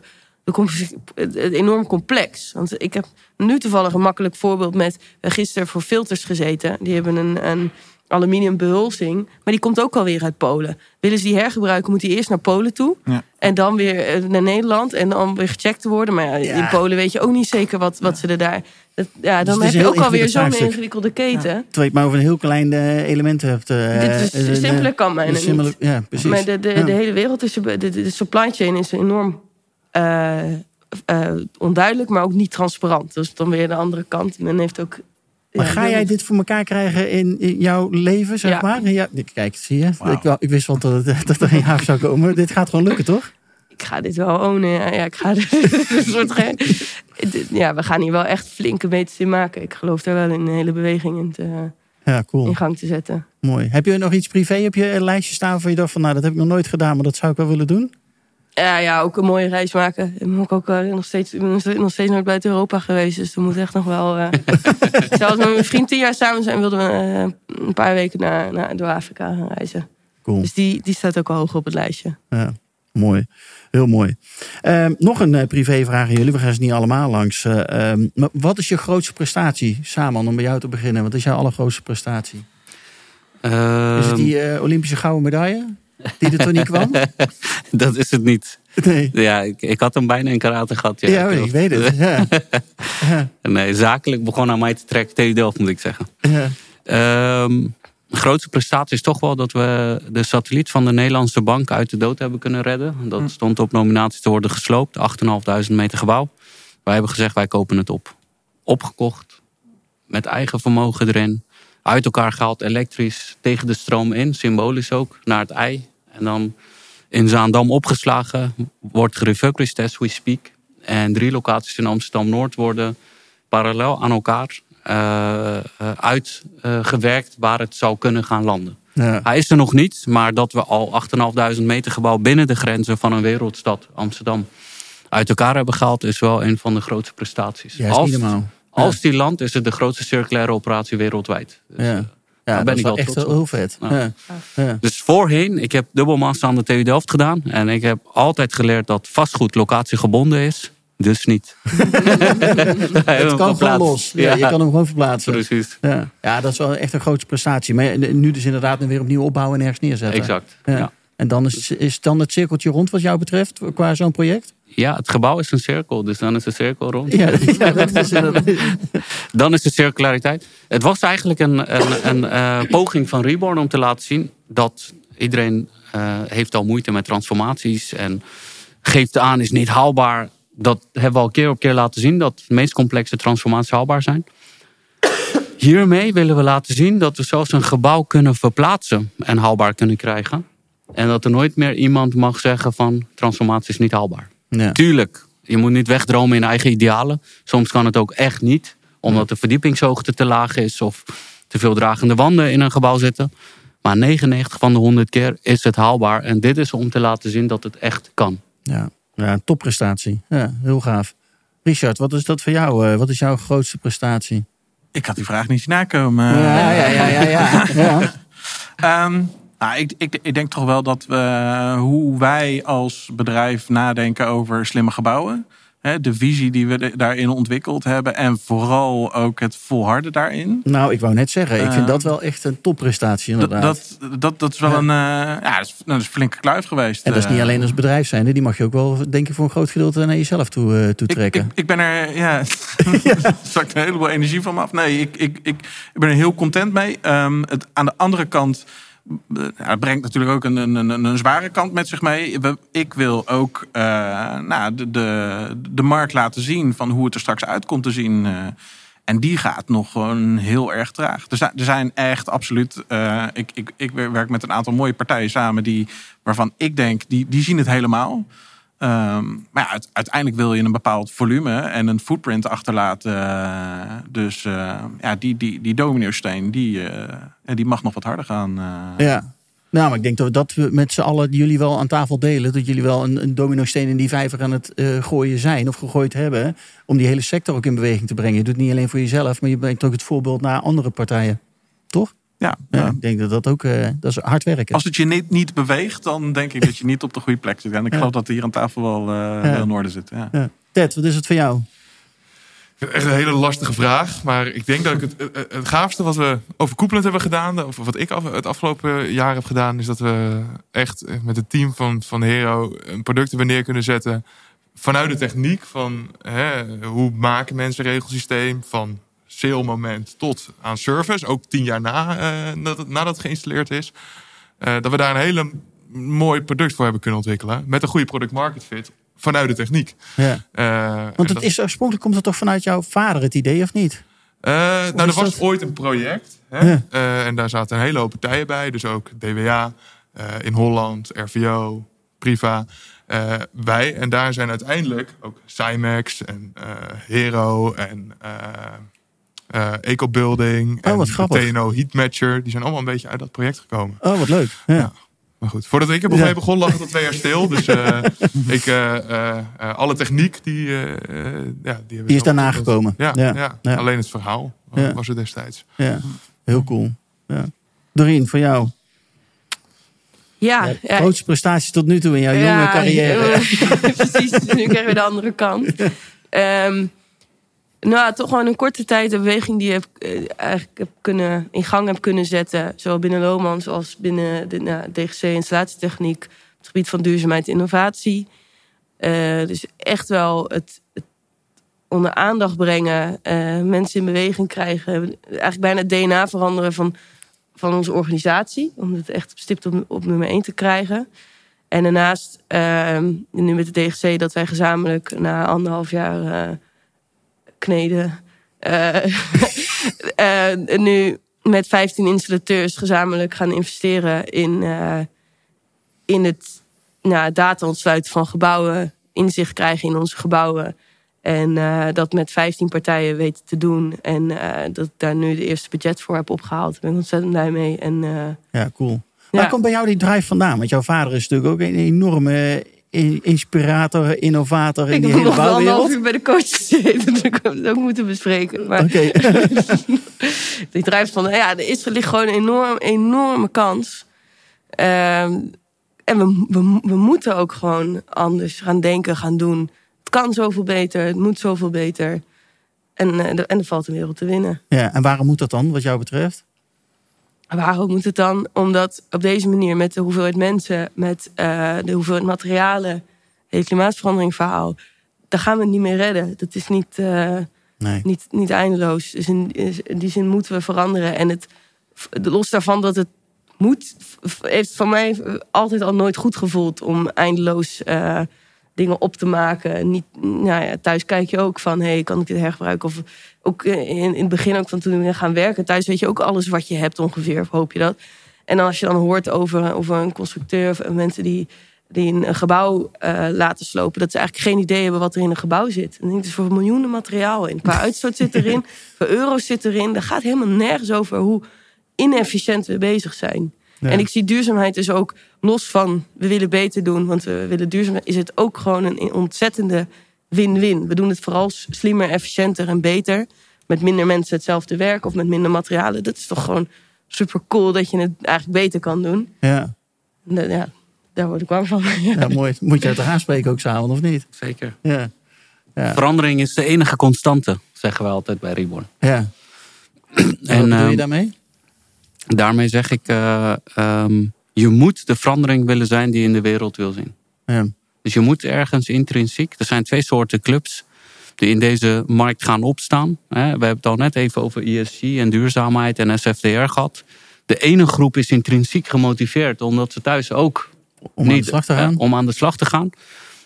het, enorm complex. Want ik heb nu toevallig een makkelijk voorbeeld met... Gisteren voor filters gezeten. Die hebben een, een aluminium behulzing. Maar die komt ook alweer uit Polen. Willen ze die hergebruiken, moet die eerst naar Polen toe. Ja. En dan weer eh, naar Nederland. En dan weer gecheckt te worden. Maar ja, Ja. in Polen weet je ook niet zeker wat, wat ze er daar... Dat, ja, dan het is heb je ook alweer zo'n ingewikkelde keten. Terwijl je maar over een heel klein eh, element hebt. eh, Dit is, simpeler kan simpele- niet. Ja, precies. Maar de, de, hele wereld is... De, de, de supply chain is enorm onduidelijk, maar ook niet transparant. Dus dan weer de andere kant. Men heeft ook... Maar ja, ga jij dit voor elkaar krijgen in, in jouw leven, zeg Ja. maar? Ja, kijk, zie je? Ik, wel- ik wist wel dat, het, dat er een jaar zou komen. Dit gaat gewoon lukken, toch? Ik ga dit wel ownen. Ja, ja ik ga dit, een soort ja, we gaan hier wel echt flinke meters in maken. Ik geloof daar wel in een hele beweging in, te, Ja, cool. in gang te zetten. Mooi. Heb je nog iets privé op je lijstje staan van je dacht van, nou, dat heb ik nog nooit gedaan, maar dat zou ik wel willen doen? Ja, ja, ook een mooie reis maken. Ik ben ook, eh, nog, steeds, nog steeds nooit buiten Europa geweest. Dus er moet echt nog wel... eh Zelfs met mijn vriend tien jaar samen zijn... wilden we eh, een paar weken naar, naar, door Afrika gaan reizen. Cool. Dus die, die staat ook al hoog op het lijstje. Ja, mooi. Heel mooi. Ehm, nog een eh, privévraag aan jullie. We gaan ze niet allemaal langs. Eh, ehm, maar wat is je grootste prestatie, Saman, om bij jou te beginnen? Wat is jouw allergrootste prestatie? Is het Ehm, die eh, Olympische gouden medaille? Die er toch niet kwam? dat is het niet. Nee. Ja, ik, ik had hem bijna in karate gehad. Ja, Ja, ik weet het. Ja. Nee, zakelijk begon aan mij te trekken TU Delft, moet ik zeggen. Ja. Ehm, de grootste prestatie is toch wel dat we de satelliet van de Nederlandse bank uit de dood hebben kunnen redden. Dat stond op nominatie te worden gesloopt, 8.500 meter gebouw. Wij hebben gezegd, wij kopen het op. Opgekocht, met eigen vermogen erin. Uit elkaar gehaald, elektrisch, tegen de stroom in, symbolisch ook, naar het ei. En dan in Zaandam opgeslagen, wordt gerefurbished as we speak. En drie locaties in Amsterdam-Noord worden parallel aan elkaar eh, eh, uitgewerkt waar het zou kunnen gaan landen. Ja. Hij is er nog niet, maar dat we al 8.500 meter gebouw binnen de grenzen van een wereldstad, Amsterdam, uit elkaar hebben gehaald, is wel een van de grootste prestaties. Ja, als, als die land is het de grootste circulaire operatie wereldwijd. Dus, Ja. Eh, Ja, ben dat is ik wel echt trots heel vet. Ja. Ja. Ja. Dus voorheen, ik heb dubbelmaster aan de TU Delft gedaan. En ik heb altijd geleerd dat vastgoed locatiegebonden is. Dus niet. Het kan gewoon los. Ja, Je kan hem gewoon verplaatsen. Precies, Ja. ja, dat is wel echt een grote prestatie. Maar nu dus inderdaad weer opnieuw opbouwen en ergens neerzetten. exact. Ja. En dan is, is dan het cirkeltje rond wat jou betreft qua zo'n project? ja, het gebouw is een cirkel, dus dan is de cirkel rond. Ja, ja dat is inderdaad. Dan is de circulariteit. Het was eigenlijk een, een, een eh, poging van Reborn om te laten zien dat iedereen eh, heeft al moeite met transformaties en geeft aan is niet haalbaar. Dat hebben we al keer op keer laten zien dat de meest complexe transformaties haalbaar zijn. Hiermee willen we laten zien dat we zelfs een gebouw kunnen verplaatsen en haalbaar kunnen krijgen. En dat er nooit meer iemand mag zeggen van transformatie is niet haalbaar. Ja. Tuurlijk, je moet niet wegdromen in eigen idealen. Soms kan het ook echt niet, omdat de verdiepingshoogte te laag is of te veel dragende wanden in een gebouw zitten. Maar 99 van de 100 keer is het haalbaar. En dit is om te laten zien dat het echt kan. Ja. ja, een topprestatie. Ja, heel gaaf. Richard, wat is dat voor jou? eh, Wat is jouw grootste prestatie? Ik had die vraag niet zien nakomen. Ja, ja, ja, ja. ja. ja. Nou, ik, ik, ik denk toch wel dat we, hoe wij als bedrijf nadenken over slimme gebouwen. Hè, de visie die we daarin ontwikkeld hebben. En vooral ook het volharden daarin. Nou, ik wou net zeggen, ik vind Eh, dat wel echt een topprestatie inderdaad. dat, dat, dat is wel een, eh, ja, dat is, dat is een flinke kluif geweest. en dat is niet Eh, alleen als bedrijf zijn, die mag je ook wel, denk ik, voor een groot gedeelte naar jezelf toe, eh, toe Ik, trekken. ik, ik ben er, ja, zakt een heleboel energie van me af. Nee, ik, ik, ik, ben er heel content mee. Ehm, het, aan de andere kant, eh, het brengt natuurlijk ook een, een, een, zware kant met zich mee. Ik wil ook eh, nou, de, de, de markt laten zien van hoe het er straks uit komt te zien. eh. en die gaat nog gewoon heel erg traag. Er zijn, er zijn echt absoluut. eh, ik, ik, ik werk met een aantal mooie partijen samen die, waarvan ik denk, die, die zien het helemaal. Ehm, maar ja, uite- uiteindelijk wil je een bepaald volume en een footprint achterlaten. dus eh, ja, die, die, die dominosteen, die, eh, die mag nog wat harder gaan. eh. Ja. Nou, maar ik denk dat, dat we met z'n allen jullie wel aan tafel delen. Dat jullie wel een, een domino-steen in die vijver aan het eh, gooien zijn of gegooid hebben. Om die hele sector ook in beweging te brengen. Je doet het niet alleen voor jezelf, maar je brengt ook het voorbeeld naar andere partijen. Toch? Ja, Ja, ja. ik denk dat dat ook eh, dat is hard werken. Als het je niet, niet beweegt, dan denk ik dat je niet op de goede plek zit. En ik Ja. geloof dat hier aan tafel wel, eh, wel in orde zit. Ja. Ja. Ted, wat is het voor jou? Echt een hele lastige vraag. Maar ik denk dat ik het, het, het gaafste wat we overkoepelend hebben gedaan, of wat ik af- het afgelopen jaar heb gedaan, is dat we echt met het team van, van Hero een product hebben neer kunnen zetten. Vanuit de techniek van hè, hoe maken mensen een regelsysteem van sale moment tot aan service. Ook tien jaar na, eh, dat het, nadat het geïnstalleerd is. Eh, dat we daar een hele mooi product voor hebben kunnen ontwikkelen. Met een goede product market fit vanuit de techniek. Ja. Eh, Want het dat- is oorspronkelijk komt het toch vanuit jouw vader het idee, of niet? eh, nou, er was dat? ooit een project. Hè? Ja. En daar zaten een hele hoop partijen bij. Dus ook DWA, in Holland, RVO, Priva, wij. En daar zijn uiteindelijk ook Cymex en Hero en eh eh, EcoBuilding Oh, wat en grappig. TNO Heatmatcher. Die zijn allemaal een beetje uit dat project gekomen. Oh, wat leuk. Ja. Ja. Maar goed, voordat ik er Ja. mee begon, lag het al twee jaar stil. Dus eh, ik, eh, alle techniek, die, ja, die, is daarna gekomen. Ja, Ja. ja. Ja. alleen het verhaal Ja. was er destijds. Ja, heel cool. Ja. Doreen, voor jou. Ja, Ja, ja, grootste prestaties tot nu toe in jouw jonge Ja, carrière. Precies, nu krijgen we de andere kant. Ehm, nou, toch gewoon in korte tijd een beweging die ik eh, eigenlijk heb kunnen, in gang heb kunnen zetten. Zowel binnen Lomans als binnen de nou, DGC installatietechniek. Het gebied van duurzaamheid en innovatie. Eh, dus echt wel het, onder aandacht brengen. eh, mensen in beweging krijgen. Eigenlijk bijna het DNA veranderen van, van onze organisatie. Om het echt stipt op, op nummer 1 te krijgen. En daarnaast, ehm, nu met de DGC, dat wij gezamenlijk na anderhalf jaar kneden. eh, eh, nu met 15 installateurs gezamenlijk gaan investeren in, eh, in het nou, data ontsluiten van gebouwen. Inzicht krijgen in onze gebouwen. En dat met 15 partijen weten te doen. En dat ik daar nu de eerste budget voor heb opgehaald. Daar ben ik ontzettend blij mee. En Ja, cool. Ja. Waar komt bij jou die drive vandaan? Want jouw vader is natuurlijk ook een enorme inspirator, innovator in ik die hele nog wel bouwwereld. uur bij de coach gezeten. Dus ik heb het ook moeten bespreken. Maar Oké, die drijft van, ja, er is, er ligt gewoon een enorm, enorme kans. Ehm, en we, we, we moeten ook gewoon anders gaan denken, gaan doen. Het kan zoveel beter, het moet zoveel beter. En, eh, en er valt een wereld te winnen. ja, en waarom moet dat dan, wat jou betreft? Waarom moet het dan? Omdat op deze manier, met de hoeveelheid mensen, met eh, de hoeveelheid materialen, het klimaatverandering verhaal, daar gaan we het niet meer redden. Dat is niet, eh, Nee. niet, niet eindeloos. Dus in, in die zin moeten we veranderen. En het, los daarvan dat het moet, heeft van mij altijd al nooit goed gevoeld om eindeloos eh, dingen op te maken. Niet, nou ja, thuis kijk je ook van, hey, kan ik dit hergebruiken? Of ook in, in het begin ook van toen we gaan werken. Thuis weet je ook alles wat je hebt ongeveer, of hoop je dat. En als je dan hoort over, over een constructeur of mensen die, die een, gebouw eh, laten slopen, dat ze eigenlijk geen idee hebben wat er in een gebouw zit. En er is voor miljoenen materiaal in. Qua uitstoot zit erin, voor euro's zit erin. Daar gaat helemaal nergens over hoe inefficiënt we bezig zijn. Ja. En ik zie duurzaamheid dus ook los van we willen beter doen, want we willen duurzaam. Is het ook gewoon een ontzettende win-win. We doen het vooral slimmer, efficiënter en beter. Met minder mensen hetzelfde werk of met minder materialen. Dat is toch gewoon super cool dat je het eigenlijk beter kan doen. Ja, dat- Ja, daar word ik warm van. ja mooi. Moet je het toch aanspreken ook samen, of niet? Zeker. Ja, Ja. Verandering is de enige constante, zeggen we altijd bij Reborn. ja. En, wat bedoel je ehm, daarmee? daarmee zeg ik, eh, ehm, je moet de verandering willen zijn die je in de wereld wil zien. Ja. Dus je moet ergens intrinsiek. Er zijn twee soorten clubs die in deze markt gaan opstaan. We hebben het al net even over ESG en duurzaamheid en SFDR gehad. De ene groep is intrinsiek gemotiveerd omdat ze thuis ook Om aan de slag te gaan? om aan de slag te gaan.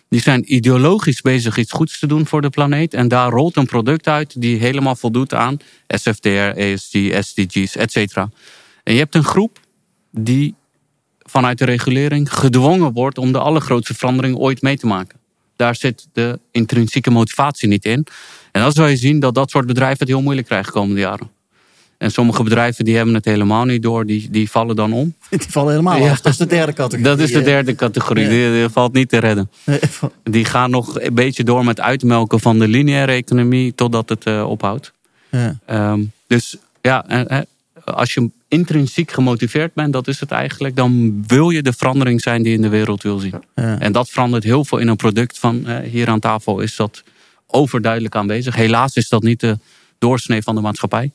Die zijn ideologisch bezig iets goeds te doen voor de planeet. En daar rolt een product uit die helemaal voldoet aan SFDR, ESG, SDG's, et cetera. En je hebt een groep die vanuit de regulering gedwongen wordt om de allergrootste verandering ooit mee te maken. Daar zit de intrinsieke motivatie niet in. En dan zal je zien dat dat soort bedrijven het heel moeilijk krijgen de komende jaren. En sommige bedrijven die hebben het helemaal niet door. Die, die vallen dan om. Die vallen helemaal Ja. af. Dat is de derde categorie. Dat is de derde categorie. Ja. Die, die valt niet te redden. Die gaan nog een beetje door met uitmelken van de lineaire economie totdat het eh, ophoudt. ja. Ehm, dus ja, als je intrinsiek gemotiveerd bent, dat is het eigenlijk. Dan wil je de verandering zijn die je in de wereld wil zien. Ja. En dat verandert heel veel in een product. Van eh, hier aan tafel is dat overduidelijk aanwezig. Helaas is dat niet de doorsnee van de maatschappij.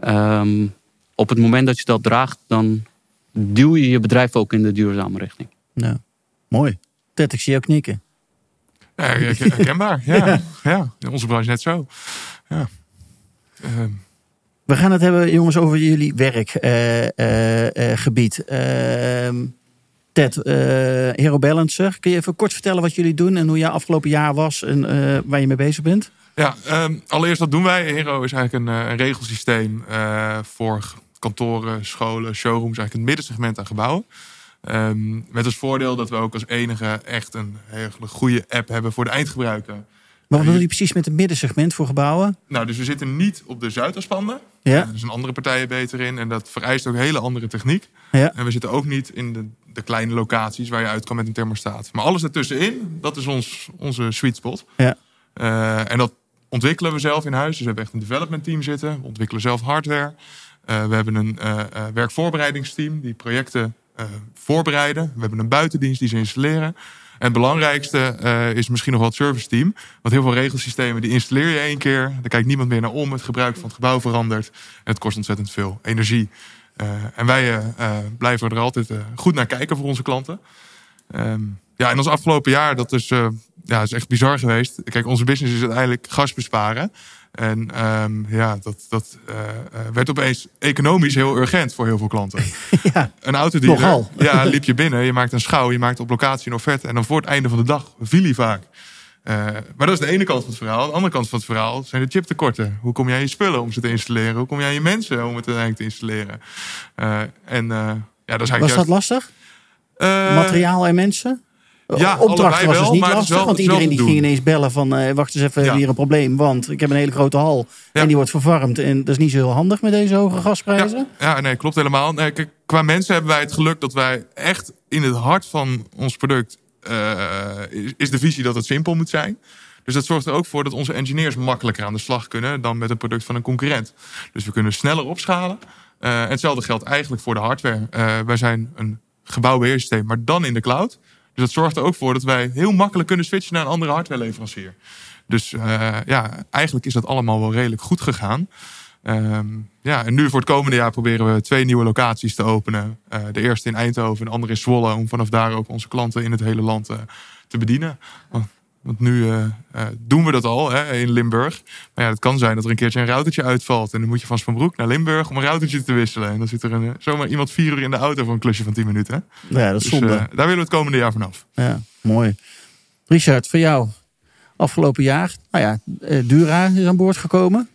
Ehm, op het moment dat je dat draagt, dan duw je je bedrijf ook in de duurzame richting. Ja. Mooi. Ted, ik zie jou knikken. Ja, her- herkenbaar. Ja, ja. in onze branche net zo. Ja. Ehm, We gaan het hebben, jongens, over jullie werkgebied. Ehm Ted, eh Hero Balancer, kun je even kort vertellen wat jullie doen en hoe jouw afgelopen jaar was en eh, waar je mee bezig bent? Ja, ehm, allereerst wat doen wij? Hero is eigenlijk een, eh, een regelsysteem eh, voor kantoren, scholen, showrooms, eigenlijk het middensegment aan gebouwen. Ehm, met als voordeel dat we ook als enige echt een hele goede app hebben voor de eindgebruiker. Maar wat bedoel je precies met het middensegment voor gebouwen? Nou, dus we zitten niet op de Zuidaspanden. Ja, Daar zijn andere partijen beter in. En dat vereist ook hele andere techniek. ja, En we zitten ook niet in de, de kleine locaties waar je uit kan met een thermostaat. Maar alles ertussenin, dat is ons, onze sweet spot. Ja. Eh, en dat ontwikkelen we zelf in huis. Dus we hebben echt een development team zitten. We ontwikkelen zelf hardware. Eh, we hebben een eh, werkvoorbereidingsteam die projecten eh, voorbereiden. We hebben een buitendienst die ze installeren. En het belangrijkste eh, is misschien nog wel het service team. Want heel veel regelsystemen die installeer je één keer. Daar kijkt niemand meer naar om. Het gebruik van het gebouw verandert. En het kost ontzettend veel energie. Eh, en wij blijven er altijd goed naar kijken voor onze klanten. Ehm, ja, en ons afgelopen jaar, dat is, ja, is echt bizar geweest. Kijk, onze business is uiteindelijk gas besparen. En ehm, ja, dat, dat eh, eh, werd opeens economisch heel urgent voor heel veel klanten. ja. Een autodealer, Nogal. ja, liep je binnen, je maakt een schouw, je maakt op locatie een offerte. En dan voor het einde van de dag viel hij vaak. Eh, maar dat is de ene kant van het verhaal. De andere kant van het verhaal zijn de chiptekorten. Hoe kom jij je spullen om ze te installeren? Hoe kom jij je mensen om het uiteindelijk te installeren? En ja, dat is eigenlijk Was dat lastig? Materiaal en mensen? Ja, Opdracht allebei was wel, dus niet lastig, wel- want iedereen die ging doen. ineens bellen van... eh, wacht eens even, we Ja. hebben hier een probleem, want ik heb een hele grote hal... Ja. en die wordt verwarmd en dat is niet zo heel handig met deze hoge gasprijzen. Ja, nee, klopt helemaal. Nee, kijk, qua mensen hebben wij het geluk dat wij echt in het hart van ons product eh, is, is de visie dat het simpel moet zijn. Dus dat zorgt er ook voor dat onze engineers makkelijker aan de slag kunnen dan met een product van een concurrent. Dus we kunnen sneller opschalen. Eh, en hetzelfde geldt eigenlijk voor de hardware. Eh, wij zijn een gebouwbeheersysteem, maar dan in de cloud. Dus dat zorgt er ook voor dat wij heel makkelijk kunnen switchen naar een andere hardwareleverancier. Dus eh, ja, eigenlijk is dat allemaal wel redelijk goed gegaan. Ehm, ja, en nu voor het komende jaar proberen we twee nieuwe locaties te openen. Eh, de eerste in Eindhoven en de andere in Zwolle. Om vanaf daar ook onze klanten in het hele land eh, te bedienen. Want nu eh, eh, doen we dat al hè, in Limburg. Maar ja, het kan zijn dat er een keertje een routertje uitvalt. En dan moet je van Spanbroek naar Limburg om een routertje te wisselen. En dan zit er een, eh, zomaar iemand vier uur in de auto voor een klusje van 10 minuten. Ja, dat is Dus zonde. daar willen we het komende jaar vanaf. Ja, mooi. Richard, voor jou, afgelopen jaar, nou ja, Dura is aan boord gekomen.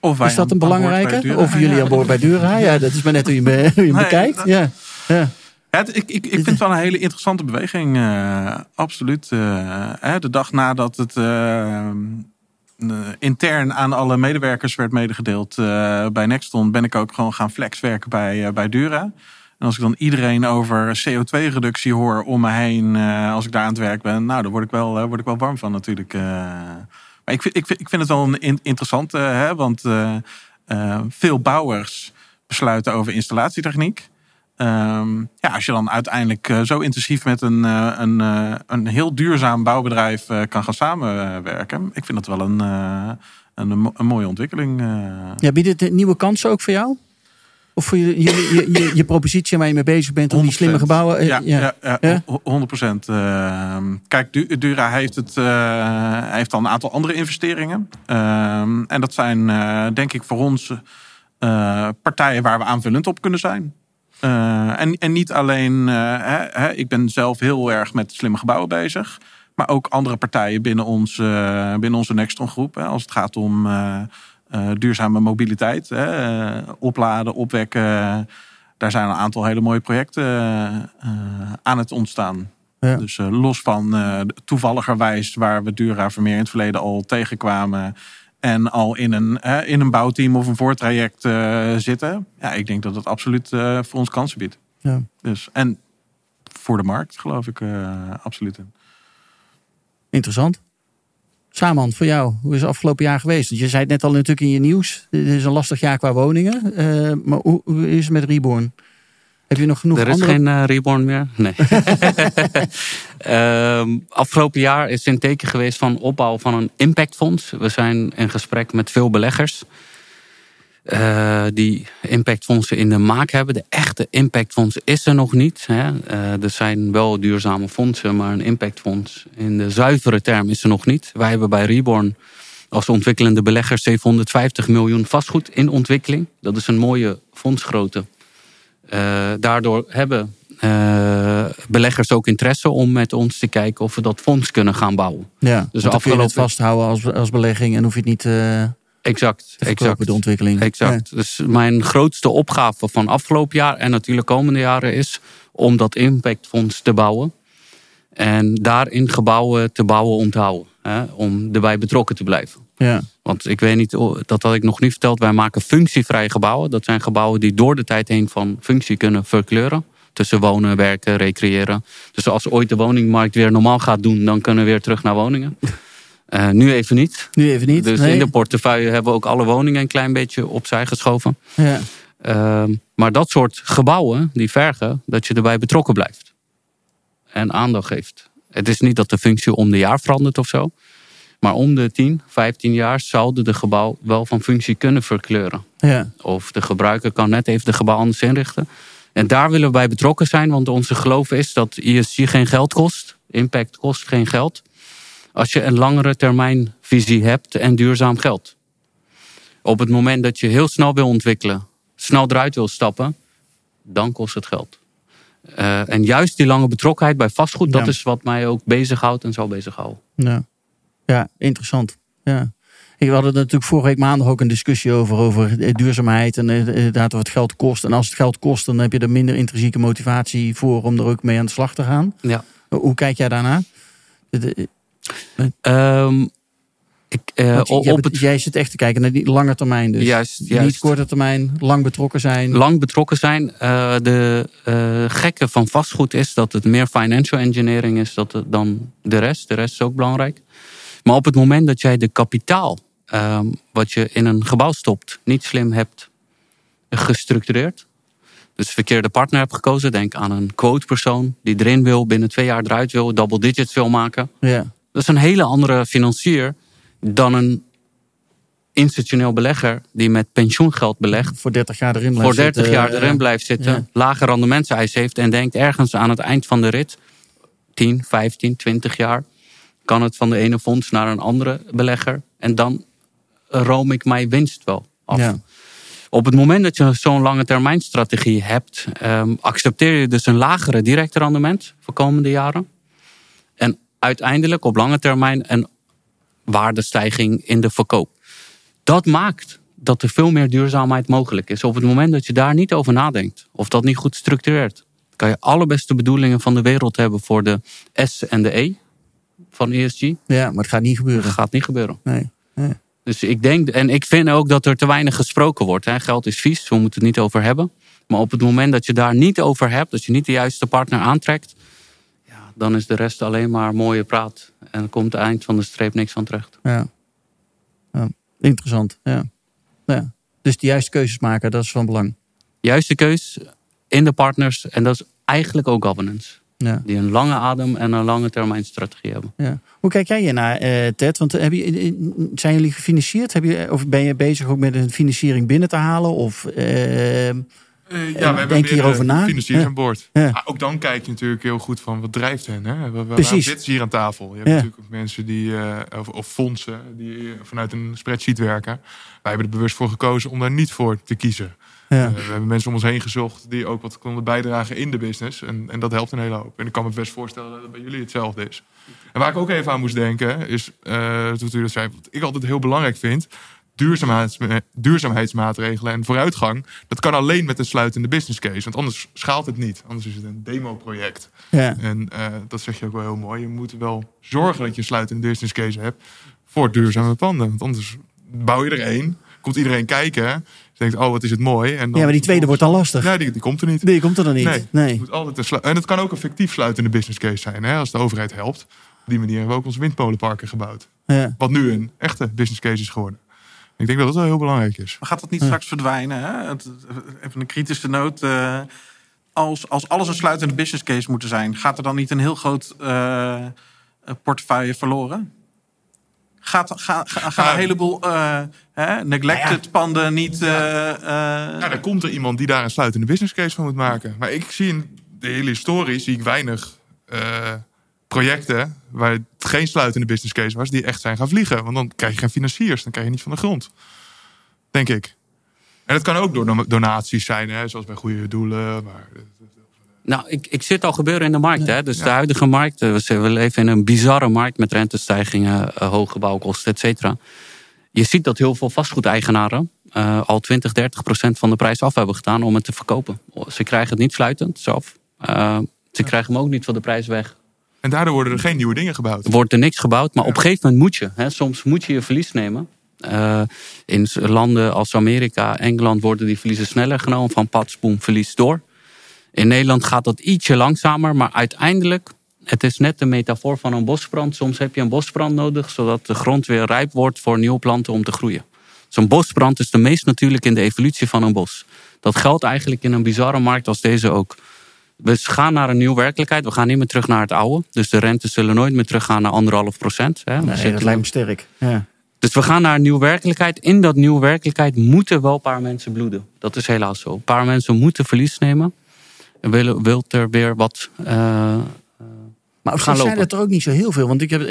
Of wij Is dat een belangrijke? Of jullie aan boord bij Dura? Ja, dat is maar net hoe je, me, hoe je hem Nee, bekijkt. dat- Ja, ja. Ik, ik, ik vind het wel een hele interessante beweging. eh, absoluut. eh, de dag nadat het eh, intern aan alle medewerkers werd medegedeeld bij Nexton, ben ik ook gewoon gaan flexwerken bij, bij Dura. En als ik dan iedereen over CO2-reductie hoor om me heen als ik daar aan het werk ben, nou, daar word ik wel, word ik wel warm van natuurlijk. maar ik vind, ik, ik vind het wel een in- interessant, eh, hè, want veel bouwers besluiten over installatietechniek. Ehm, ja, als je dan uiteindelijk eh, zo intensief met een, eh, een, eh, een heel duurzaam bouwbedrijf kan gaan samenwerken. Ik vind dat wel een, een, een, mooie ontwikkeling. ja biedt het nieuwe kansen ook voor jou? Of voor je, je, je, je, je propositie waar je mee bezig bent om die slimme 100%. gebouwen? Ja, ja. ja, Ja? ho- 100 procent. kijk, Du- Dura heeft, het, heeft al een aantal andere investeringen. Ehm, en dat zijn, denk ik, voor ons partijen waar we aanvullend op kunnen zijn. Eh, en, en niet alleen, eh, hè, hè, ik ben zelf heel erg met slimme gebouwen bezig. Maar ook andere partijen binnen, ons, eh, binnen onze Nextron groep. Hè, als het gaat om duurzame mobiliteit. Hè, opladen, opwekken. Daar zijn een aantal hele mooie projecten aan het ontstaan. Ja. Dus los van toevalligerwijs waar we Dura Vermeer in het verleden al tegenkwamen. En al in een, in een bouwteam of een voortraject eh, zitten. Ja, ik denk dat dat absoluut eh, voor ons kansen biedt. Ja. Dus, en voor de markt geloof ik eh, absoluut. Interessant. Saman, voor jou, hoe is het afgelopen jaar geweest? Je zei het net al natuurlijk in je nieuws. Dit is een lastig jaar qua woningen. Maar hoe, hoe is het met Reborn? Heb je nog genoeg Er is andere... geen eh, reborn meer. Nee. Ehm, afgelopen jaar is een teken geweest van opbouw van een impactfonds. We zijn in gesprek met veel beleggers. eh, die impactfondsen in de maak hebben. De echte impactfonds is er nog niet. Hè. Eh, er zijn wel duurzame fondsen, maar een impactfonds in de zuivere term is er nog niet. Wij hebben bij Reborn als ontwikkelende belegger 750 miljoen vastgoed in ontwikkeling. Dat is een mooie fondsgrootte. Eh, daardoor hebben eh, beleggers ook interesse om met ons te kijken of we dat fonds kunnen gaan bouwen. Ja, dus dan kun je het afgelopen- vasthouden als, als belegging en hoef je het niet eh Exact, te exact. de ontwikkeling. Exact. Dus mijn grootste opgave van afgelopen jaar en natuurlijk komende jaren is om dat impactfonds te bouwen. En daarin gebouwen te bouwen om te houden. Hè, om erbij betrokken te blijven. Ja. Want ik weet niet, oh, dat had ik nog niet verteld. Wij maken functievrije gebouwen. Dat zijn gebouwen die door de tijd heen van functie kunnen verkleuren. Tussen wonen, werken, recreëren. Dus als ooit de woningmarkt weer normaal gaat doen, dan kunnen we weer terug naar woningen. Eh, nu even niet. Nu even niet. Dus nee. in de portefeuille hebben we ook alle woningen een klein beetje opzij geschoven. ja. Ehm, maar dat soort gebouwen, die vergen dat je erbij betrokken blijft. En aandacht geeft. Het is niet dat de functie om de jaar verandert of zo. Maar om de 10, 15 jaar zouden de gebouw wel van functie kunnen verkleuren. Ja. Of de gebruiker kan net even de gebouw anders inrichten. En daar willen we bij betrokken zijn, want onze geloof is dat ESG geen geld kost. Impact kost geen geld. Als je een langere termijn visie hebt en duurzaam geld. Op het moment dat je heel snel wil ontwikkelen, snel eruit wil stappen, dan kost het geld. Eh, en juist die lange betrokkenheid bij vastgoed, dat is wat mij ook bezighoudt en zal bezighouden. Ja, ja interessant. Ja. Ik- We hadden natuurlijk vorige week maandag ook een discussie over, over eh, duurzaamheid en eh, inderdaad wat het geld kost. En als het geld kost, dan heb je er minder intrinsieke motivatie voor om er ook mee aan de slag te gaan. Ja. Hoe kijk jij daarnaar? De- de- Ehm, ik, eh, want op het jij zit echt te kijken naar die lange termijn. Dus Juist, niet juist. korte termijn, lang betrokken zijn. lang betrokken zijn. Eh, de eh, gekke van vastgoed is dat het meer financial engineering is dan de rest. De rest is ook belangrijk. Maar op het moment dat jij de kapitaal ehm, wat je in een gebouw stopt niet slim hebt gestructureerd. Dus verkeerde partner hebt gekozen. Denk aan een quotepersoon die erin wil, binnen twee jaar eruit wil, double digits wil maken. Ja, Dat is een hele andere financier dan een institutioneel belegger die met pensioengeld belegt voor 30 jaar erin blijven voor 30 zitten, jaar erin blijft zitten, ja. lage rendementseis heeft en denkt ergens aan het eind van de rit, 10, 15, 20 jaar, kan het van de ene fonds naar een andere belegger en dan room ik mijn winst wel af. Ja. Op het moment dat je zo'n lange termijn strategie hebt, ehm, accepteer je dus een lagere directe rendement voor komende jaren. En uiteindelijk op lange termijn een waardestijging in de verkoop. Dat maakt dat er veel meer duurzaamheid mogelijk is. Op het moment dat je daar niet over nadenkt, of dat niet goed structureert, kan je alle beste bedoelingen van de wereld hebben voor de S en de E van ESG. ja, maar het gaat niet gebeuren. gaat niet gebeuren. Nee. nee. Dus ik denk, en ik vind ook dat er te weinig gesproken wordt. Hè. Geld is vies, we moeten het niet over hebben. Maar op het moment dat je daar niet over hebt, dat je niet de juiste partner aantrekt, ja, dan is de rest alleen maar mooie praat. En er komt het eind van de streep niks van terecht. Ja. ja. Interessant. Ja. ja. Dus de juiste keuzes maken, dat is van belang. Juiste keus in de partners, en dat is eigenlijk ook governance. Ja. Die een lange adem en een lange termijn strategie hebben. Ja. Hoe kijk jij hier naar, eh, Ted? Want heb je, eh, zijn jullie gefinancierd? Heb je, of ben je bezig ook met een financiering binnen te halen? Of, eh, Eh, En ja, we hebben denk je hierover na? financiers aan boord. Ook dan kijk je natuurlijk heel goed van wat drijft hen. Hè? Waar- Precies. Waarom zitten ze hier aan tafel? Je hebt Ja. natuurlijk ook mensen die, eh, of, of fondsen die vanuit een spreadsheet werken. Wij hebben er bewust voor gekozen om daar niet voor te kiezen. Ja. Eh, we hebben mensen om ons heen gezocht die ook wat konden bijdragen in de business. En, en dat helpt een hele hoop. En ik kan me best voorstellen dat het bij jullie hetzelfde is. En waar ik ook even aan moest denken, is uh, toen u dat zei, wat ik altijd heel belangrijk vind. Duurzaamheids, duurzaamheidsmaatregelen en vooruitgang. Dat kan alleen met een sluitende business case. Want anders schaalt het niet. Anders is het een demo-project. ja. En uh, dat zeg je ook wel heel mooi. Je moet wel zorgen dat je een sluitende business case hebt voor duurzame panden. Want anders bouw je er één. Komt iedereen kijken. Denkt, oh, wat is het mooi. En dan Ja, maar die tweede wordt dan lastig. Nee, die, die komt er niet. Die komt er dan niet. Nee. Nee. Het moet altijd een en het kan ook een fictief sluitende business case zijn. Hè, als de overheid helpt. Op die manier hebben we ook onze windmolenparken gebouwd. Ja. Wat nu een echte business case is geworden. Ik denk dat dat wel heel belangrijk is. Maar gaat dat niet straks verdwijnen? Hè? Even een kritische noot. eh, als, als alles een sluitende business case moet zijn, gaat er dan niet een heel groot eh, eh, portefeuille verloren? Gaat, ga, ga, gaan Ja. een heleboel eh, hè, neglected panden niet. eh, eh, Ja, dan komt er iemand die daar een sluitende business case van moet maken. Maar ik zie in de hele historie zie ik weinig eh, projecten waar het geen sluitende business case was, die echt zijn gaan vliegen. Want dan krijg je geen financiers, dan krijg je niet van de grond. Denk ik. En het kan ook door don- donaties zijn, hè, zoals bij goede doelen. Maar, Nou, ik, ik zit al gebeuren in de markt. Hè? Dus de huidige markt. eh, We leven in een bizarre markt met rentestijgingen, eh, hoge bouwkosten, et cetera. Je ziet dat heel veel vastgoedeigenaren eh, al 20, 30 procent van de prijs af hebben gedaan om het te verkopen. Ze krijgen het niet sluitend zelf. Ze krijgen hem ook niet voor de prijs weg. en daardoor worden er geen nieuwe dingen gebouwd. Er wordt er niks gebouwd, maar op een gegeven moment moet je. Hè, soms moet je je verlies nemen. In landen als Amerika, Engeland worden die verliezen sneller genomen. Van pats, boem, verlies door. In Nederland gaat dat ietsje langzamer, maar uiteindelijk, het is net de metafoor van een bosbrand. Soms heb je een bosbrand nodig, zodat de grond weer rijp wordt voor nieuwe planten om te groeien. Zo'n bosbrand is de meest natuurlijk in de evolutie van een bos. Dat geldt eigenlijk in een bizarre markt als deze ook. We gaan naar een nieuwe werkelijkheid. We gaan niet meer terug naar het oude. Dus de rentes zullen nooit meer teruggaan naar anderhalf procent. hè. Nee, dat lijkt me sterk. Ja. dus we gaan naar een nieuwe werkelijkheid. In dat nieuwe werkelijkheid moeten wel een paar mensen bloeden. Dat is helaas zo. Een paar mensen moeten verlies nemen. En willen, wilt er weer wat. eh, Maar Gaan zich zijn lopen. dat er ook niet zo heel veel. Want ik heb eh,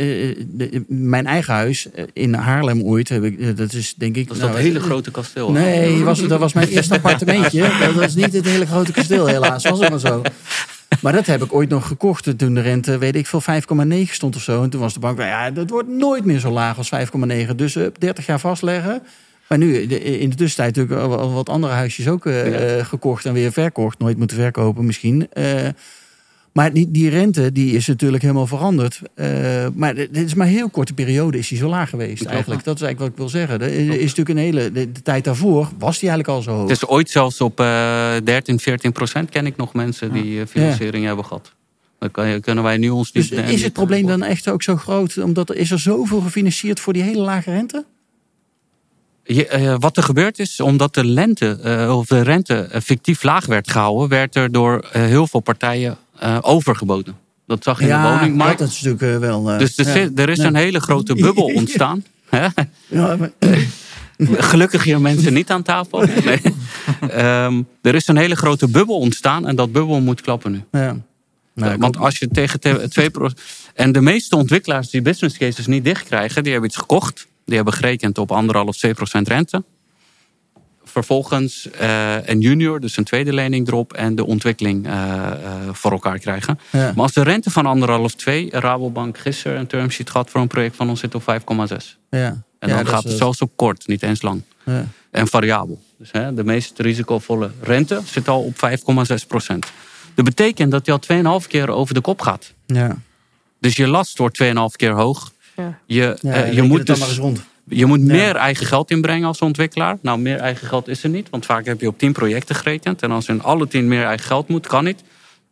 de- mijn eigen huis in Haarlem ooit. Heb ik, dat is denk ik. dat is nou, dat hele grote kasteel. Nee, was, dat was mijn eerste appartementje. Dat was niet het hele grote kasteel, helaas. Was het maar zo. Maar dat heb ik ooit nog gekocht toen de rente, weet ik veel, 5,9 stond of zo. En toen was de bank, nou ja, dat wordt nooit meer zo laag als 5,9. Dus eh, 30 jaar vastleggen. Maar nu, in de tussentijd natuurlijk al- wat andere huisjes ook eh, eh, gekocht en weer verkocht. Nooit moeten verkopen misschien. Eh, maar die, die rente die is natuurlijk helemaal veranderd. Eh, maar dit is maar een heel korte periode is die zo laag geweest eigenlijk. Dat is eigenlijk wat ik wil zeggen. Er is natuurlijk een hele... De, de tijd daarvoor was die eigenlijk al zo hoog. Het is ooit zelfs op eh 13, 14 procent ken ik nog mensen die financiering hebben gehad. Dan kunnen wij nu ons niet. Dus is het probleem dan echt ook zo groot? Omdat er, is er zoveel gefinancierd voor die hele lage rente? Je, eh, wat er gebeurd is, omdat de, lente, eh, of de rente eh, fictief laag werd gehouden, werd er door heel veel partijen overgeboden. Dat zag je in de woningmarkt. dat is natuurlijk wel... Dus er, ja. er is Ja. een hele grote bubbel ontstaan. Ja, maar- Gelukkig hier mensen niet aan tafel. Nee. Ehm, er is een hele grote bubbel ontstaan en dat bubbel moet klappen nu. ja. Nou, Want als je tegen te- 2%. En de meeste ontwikkelaars die business cases niet dichtkrijgen, die hebben iets gekocht. Die hebben gerekend op anderhalf, 2% rente. Vervolgens eh, een junior, dus een tweede lening erop. En de ontwikkeling eh, eh, voor elkaar krijgen. Ja. Maar als de rente van anderhalf, 2, Rabobank gisteren een termsheet gehad voor een project van ons zit op 5,6. ja. En Ja, dan gaat het zelfs op kort, niet eens lang. ja. En variabel. Dus hè, de meest risicovolle rente zit al op 5,6 procent. Dat betekent dat hij al 2,5 keer over de kop gaat. Ja. Dus je last wordt 2,5 keer hoog. Ja. Je, Ja, eh, je moet dus je moet Ja. meer eigen geld inbrengen als ontwikkelaar. Nou, meer eigen geld is er niet. Want vaak heb je op 10 projecten gerekend. En als in alle 10 meer eigen geld moet, kan niet.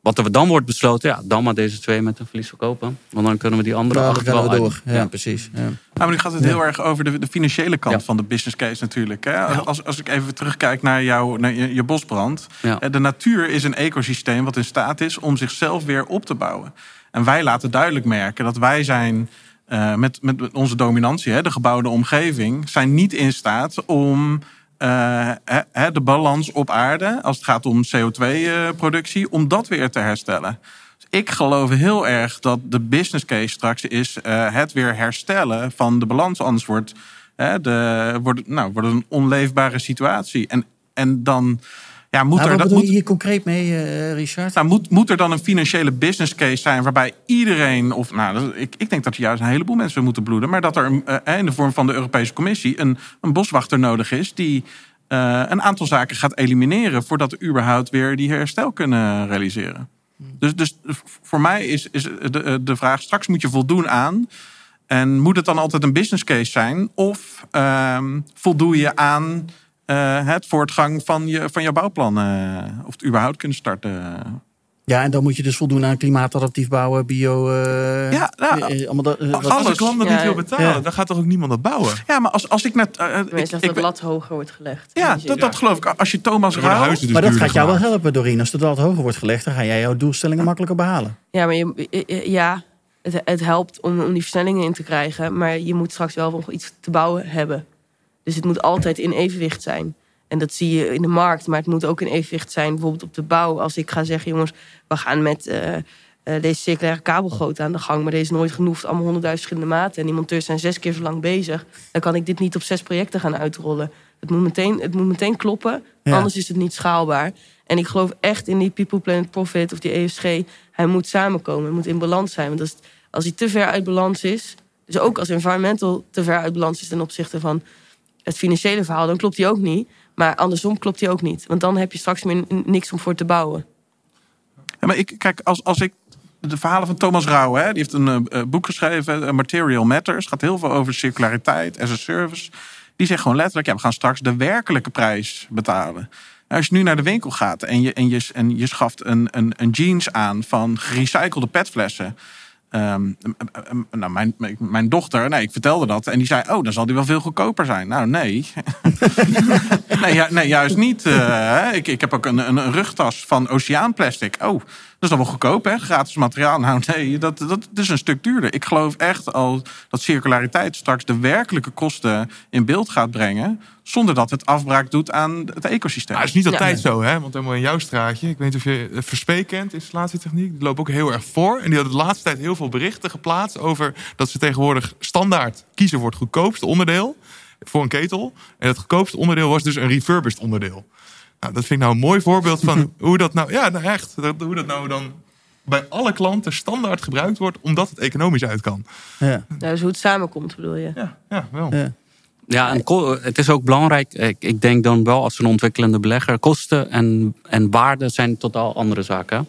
Wat er dan wordt besloten, ja, dan maar deze twee met een verlies verkopen. Want dan kunnen we die andere Nou, acht wel door. Ja, precies. Ja. Nou, maar nu gaat het heel erg over de, de financiële kant Ja. van de business case natuurlijk. Hè? Als, als ik even terugkijk naar, jou, naar je, je bosbrand. Ja. Eh, De natuur is een ecosysteem wat in staat is om zichzelf weer op te bouwen. En wij laten duidelijk merken dat wij zijn eh, met, met onze dominantie, hè, de gebouwde omgeving, zijn niet in staat om eh, hè, de balans op aarde, als het gaat om CO2-productie, om dat weer te herstellen. Dus ik geloof heel erg dat de business case straks is eh, het weer herstellen van de balans. Anders wordt, nou, het een onleefbare situatie. En, en dan ja, moet er wat dat. bedoel Moet, je hier concreet mee, eh, Richard? nou, moet, moet er dan een financiële business case zijn waarbij iedereen, of nou, ik, ik denk dat er juist een heleboel mensen moeten bloeden, maar dat er eh, in de vorm van de Europese Commissie een, een boswachter nodig is die eh, een aantal zaken gaat elimineren voordat we überhaupt weer die herstel kunnen realiseren. Dus, dus voor mij is, is de, de vraag: straks moet je voldoen aan En moet het dan altijd een business case zijn? Of ehm, voldoe je aan eh, het voortgang van je, van je bouwplan? eh, of het überhaupt kunnen starten? Ja, en dan moet je dus voldoen aan klimaatadaptief bouwen, bio... eh, Ja, nou, eh, allemaal dat, Als, klant dat Ja, niet wil betalen, Ja. dan gaat toch ook niemand dat bouwen? Ja, maar als, als ik net... eh, ik, dat de lat hoger wordt gelegd. ja, dat, dat geloof ik. Als je Thomas Rauw... dus maar dat gaat jou wel helpen, Doreen. Als de lat hoger wordt gelegd, dan ga jij jouw doelstellingen makkelijker behalen. Ja, maar je, ja, het, het helpt om, om die versnellingen in te krijgen. Maar je moet straks wel nog iets te bouwen hebben. Dus het moet altijd in evenwicht zijn. En dat zie je in de markt. Maar het moet ook in evenwicht zijn bijvoorbeeld op de bouw. Als ik ga zeggen, jongens, we gaan met eh, eh, deze circulaire kabelgoot aan de gang. Maar deze is nooit genoeg. Allemaal honderdduizend verschillende maten. En die monteurs zijn zes keer zo lang bezig. Dan kan ik dit niet op zes projecten gaan uitrollen. Het moet meteen, het moet meteen kloppen. Ja. Anders is het niet schaalbaar. En ik geloof echt in die People Planet Profit of die ESG. Hij moet samenkomen. Hij moet in balans zijn. Want als, als hij te ver uit balans is... Dus ook als environmental te ver uit balans is ten opzichte van het financiële verhaal... dan klopt hij ook niet. Maar andersom klopt hij ook niet. Want dan heb je straks meer niks om voor te bouwen. Ja, maar ik, kijk, als, als ik de verhalen van Thomas Rauw, hè, die heeft een eh, eh, boek geschreven, eh, Material Matters, gaat heel veel over circulariteit as a service. Die zegt gewoon letterlijk, ja, we gaan straks de werkelijke prijs betalen. En Als je nu naar de winkel gaat en je, en je, en je schaft een, een, een jeans aan van gerecyclede petflessen. Ehm, nou, mijn, mijn- dochter, nee, ik vertelde dat. En die zei, oh, dan zal die wel veel goedkoper zijn. Nou, nee. nee, ju- nee, juist niet. hè. ik, ik heb ook een, een, rugtas van oceaanplastic. Oh, is dan wel goedkoop, hè? Gratis materiaal. Nou, nee, dat, dat, dat is een stuk duurder. Ik geloof echt al dat circulariteit straks de werkelijke kosten in beeld gaat brengen. Zonder dat het afbraak doet aan het ecosysteem. Maar het is niet altijd Ja. zo, hè? Want helemaal in jouw straatje. Ik weet niet of je eh, Verspee kent, installatietechniek. Die loopt ook heel erg voor. En die hadden de laatste tijd heel veel berichten geplaatst over dat ze tegenwoordig standaard kiezen voor het goedkoopste onderdeel. Voor een ketel. En het goedkoopste onderdeel was dus een refurbished onderdeel. Nou, dat vind ik nou een mooi voorbeeld van hoe dat nou, ja, nou echt, hoe dat nou dan bij alle klanten standaard gebruikt wordt, omdat het economisch uit kan. Ja. Nou, dus hoe het samenkomt, bedoel je? Ja, ja wel. Ja. Ja, en het is ook belangrijk. Ik, ik denk dan wel als een ontwikkelende belegger, kosten en, en waarde zijn totaal andere zaken.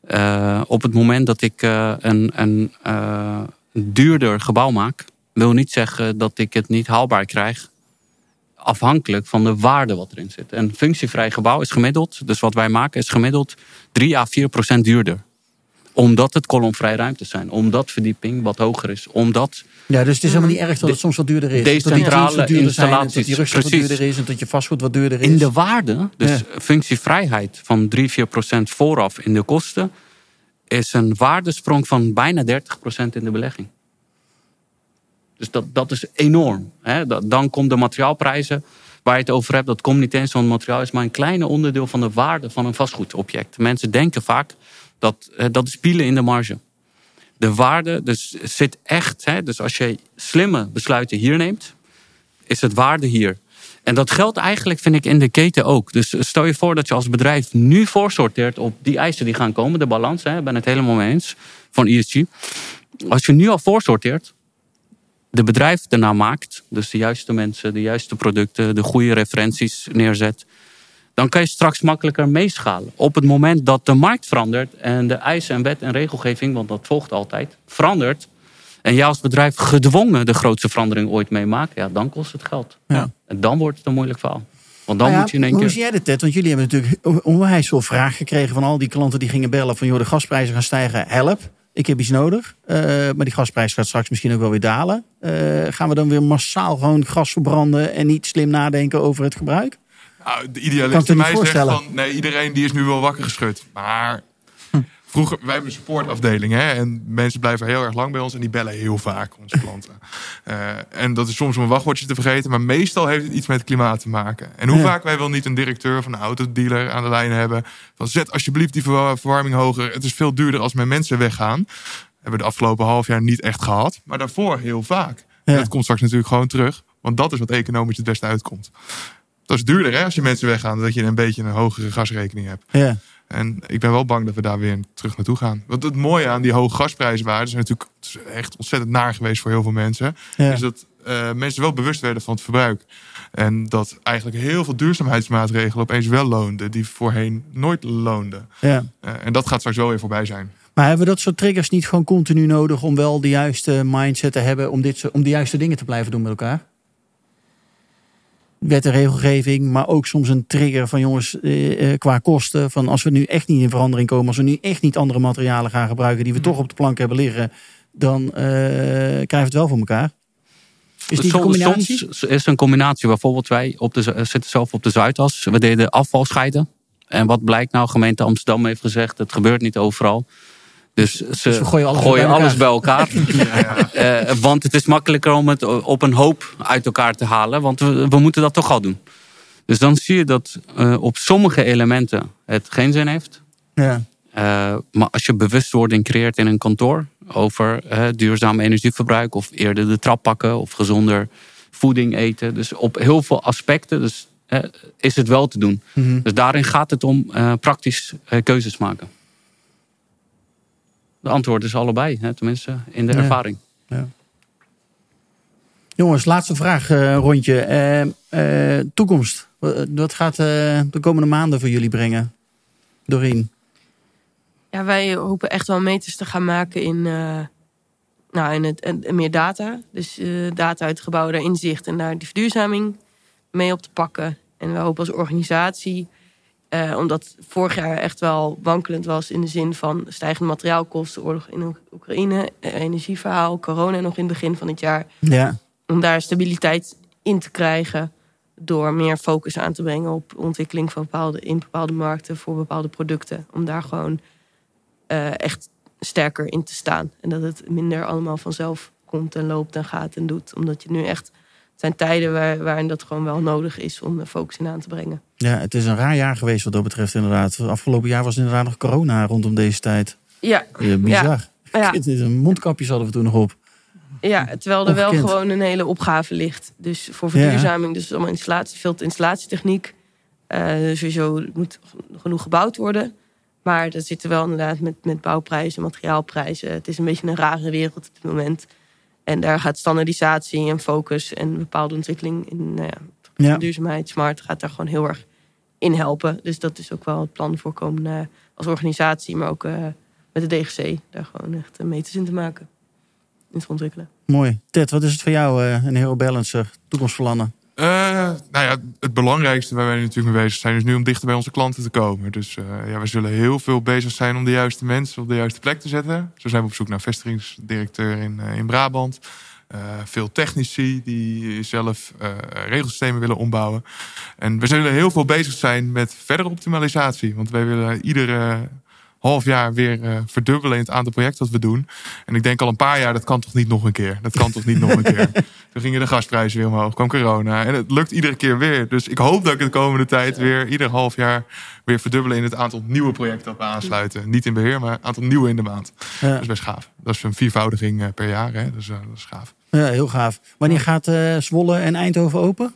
Eh, op het moment dat ik eh, een, een eh, duurder gebouw maak, wil niet zeggen dat ik het niet haalbaar krijg. Afhankelijk van de waarde wat erin zit. Een functievrij gebouw is gemiddeld, dus wat wij maken is gemiddeld 3 à 4 procent duurder. Omdat het kolomvrij ruimtes zijn, omdat verdieping wat hoger is, omdat Ja, dus het is helemaal niet erg dat het soms wat duurder is. Decentrale dat die zijn, en dat installaties, die rugzak wat duurder is en dat je vastgoed wat duurder is. In de waarde, dus Ja. functievrijheid van 3, 4 procent vooraf in de kosten, is een waardesprong van bijna 30 procent in de belegging. Dus dat, dat is enorm. Hè? Dan komt de materiaalprijzen waar je het over hebt. Dat komt niet eens, want materiaal is maar een kleine onderdeel van de waarde van een vastgoedobject. Mensen denken vaak dat dat is pielen in de marge. De waarde dus zit echt, hè? dus als je slimme besluiten hier neemt, is het waarde hier. En dat geldt eigenlijk, vind ik, in de keten ook. Dus stel je voor dat je als bedrijf nu voorsorteert op die eisen die gaan komen, de balans, hè, ben het helemaal mee eens, van ESG. Als je nu al voorsorteert, de bedrijf daarna maakt, dus de juiste mensen, de juiste producten, de goede referenties neerzet, dan kan je straks makkelijker meeschalen. Op het moment dat de markt verandert en de eisen en wet en regelgeving, want dat volgt altijd, verandert. En jij als bedrijf gedwongen de grootste verandering ooit meemaakt, ja, dan kost het geld. Ja. En dan wordt het een moeilijk verhaal. Want dan Nou ja, moet je in één Hoe keer. zie jij dit, Ted? Want jullie hebben natuurlijk onwijs veel vraag gekregen van al die klanten die gingen bellen van joh, de gasprijzen gaan stijgen, help. Ik heb iets nodig. Eh, maar die gasprijs gaat straks misschien ook wel weer dalen. Eh, gaan we dan weer massaal gewoon gas verbranden en niet slim nadenken over het gebruik? Nou, de Kan idealist het in mij zegt van... Nee, iedereen die is nu wel wakker geschud. Maar vroeger... Wij hebben een supportafdeling. Hè, en mensen blijven heel erg lang bij ons. En die bellen heel vaak, onze klanten. Eh, en dat is soms om een wachtwoordje te vergeten. Maar meestal heeft het iets met klimaat te maken. En hoe Ja. vaak wij wel niet een directeur van een autodealer aan de lijn hebben. Van zet alsjeblieft die verwa- verwarming hoger. Het is veel duurder als mijn mensen weggaan. Hebben we de afgelopen half jaar niet echt gehad. Maar daarvoor heel vaak. En dat komt straks natuurlijk gewoon terug. Want dat is wat economisch het beste uitkomt. Dat is duurder hè, als je mensen weggaan. Dat je een beetje een hogere gasrekening hebt. Ja. En ik ben wel bang dat we daar weer terug naartoe gaan. Want het mooie aan die hoge gasprijzen waren... is natuurlijk het is echt ontzettend naar geweest voor heel veel mensen. Ja. Is dat eh, mensen wel bewust werden van het verbruik. En dat eigenlijk heel veel duurzaamheidsmaatregelen opeens wel loonden... die voorheen nooit loonden. Ja. Eh, en dat gaat straks wel weer voorbij zijn. Maar hebben we dat soort triggers niet gewoon continu nodig om wel de juiste mindset te hebben om, dit, om de juiste dingen te blijven doen met elkaar? Wet en regelgeving, maar ook soms een trigger van jongens eh, eh, qua kosten. Van als we nu echt niet in verandering komen, als we nu echt niet andere materialen gaan gebruiken die we toch op de plank hebben liggen, dan eh, krijgen we het wel voor elkaar. Is die Soms- combinatie? Soms is een combinatie. Bijvoorbeeld wij op de, zitten zelf op de Zuidas. We deden afval scheiden. En wat blijkt nou? Gemeente Amsterdam heeft gezegd, het gebeurt niet overal. Dus ze we gooien alles gooien bij alles bij elkaar. Eh, want het is makkelijker om het op een hoop uit elkaar te halen. Want we, we moeten dat toch al doen. Dus dan zie je dat eh, op sommige elementen het geen zin heeft. Ja. Eh, maar als je bewustwording creëert in een kantoor over eh, duurzaam energieverbruik of eerder de trap pakken of gezonder voeding eten. Dus op heel veel aspecten dus, is het wel te doen. Mhm. Dus daarin gaat het om praktisch keuzes maken. De antwoord is allebei, hè, tenminste in de Ja. ervaring. Jongens, laatste vraag, eh, rondje. Eh, eh, toekomst. Wat- gaat eh, de komende maanden voor jullie brengen? Doreen. Ja, wij hopen echt wel meters te gaan maken in, eh, nou, in het, en, meer data. Dus eh, data uit het gebouw, daar inzicht en daar die verduurzaming mee op te pakken. En we hopen als organisatie, eh, omdat vorig jaar echt wel wankelend was in de zin van stijgende materiaalkosten, oorlog in Oek- Oekraïne, eh, energieverhaal, corona nog in het begin van het jaar Ja. om daar stabiliteit in te krijgen door meer focus aan te brengen op ontwikkeling van bepaalde, in bepaalde markten voor bepaalde producten. Om daar gewoon eh, echt sterker in te staan. En dat het minder allemaal vanzelf komt en loopt en gaat en doet. Omdat je nu echt, zijn tijden waar, waarin dat gewoon wel nodig is om de focus in aan te brengen. ja, het is een raar jaar geweest wat dat betreft inderdaad. Afgelopen jaar was inderdaad nog corona rondom deze tijd. Ja, Eh, bizar. ja. Het is een mondkapjes hadden we toen nog op. Ja, terwijl er wel gewoon een hele opgave ligt. Dus voor verduurzaming, dus allemaal installatie, veel installatietechniek. Eh sowieso moet genoeg gebouwd worden. Maar er zitten wel inderdaad met, met bouwprijzen, materiaalprijzen. Het is een beetje een rare wereld op dit moment. En daar gaat standaardisatie en focus en bepaalde ontwikkeling in nou ja, Ja. duurzaamheid, smart, gaat daar gewoon heel erg in helpen. Dus dat is ook wel het plan voor komende als organisatie, maar ook eh, met de DGC. Daar gewoon echt een meters in te maken. In te ontwikkelen. Mooi. Ted, wat is het voor jou, eh, een Hero Balancer? Toekomstplannen? Eh, nou ja, het belangrijkste waar wij natuurlijk mee bezig zijn, is nu om dichter bij onze klanten te komen. Dus eh, ja, we zullen heel veel bezig zijn om de juiste mensen op de juiste plek te zetten. Zo zijn we op zoek naar vestigingsdirecteur in, eh, in Brabant. Veel technici die zelf regelsystemen willen ombouwen. En we zullen heel veel bezig zijn met verdere optimalisatie. Want wij willen iedere half jaar weer eh, verdubbelen in het aantal projecten dat we doen. En ik denk al een paar jaar, dat kan toch niet nog een keer? Dat kan toch niet nog een keer? Toen gingen de gasprijzen weer omhoog, kwam corona. En het lukt iedere keer weer. Dus ik hoop dat ik de komende tijd weer ieder half jaar weer verdubbelen in het aantal nieuwe projecten dat we aansluiten. Niet in beheer, maar een aantal nieuwe in de maand. Ja. Dat is best gaaf. Dat is een viervoudiging eh, per jaar. Hè? Dus dat is gaaf. Ja, heel gaaf. Wanneer gaat Zwolle en Eindhoven open?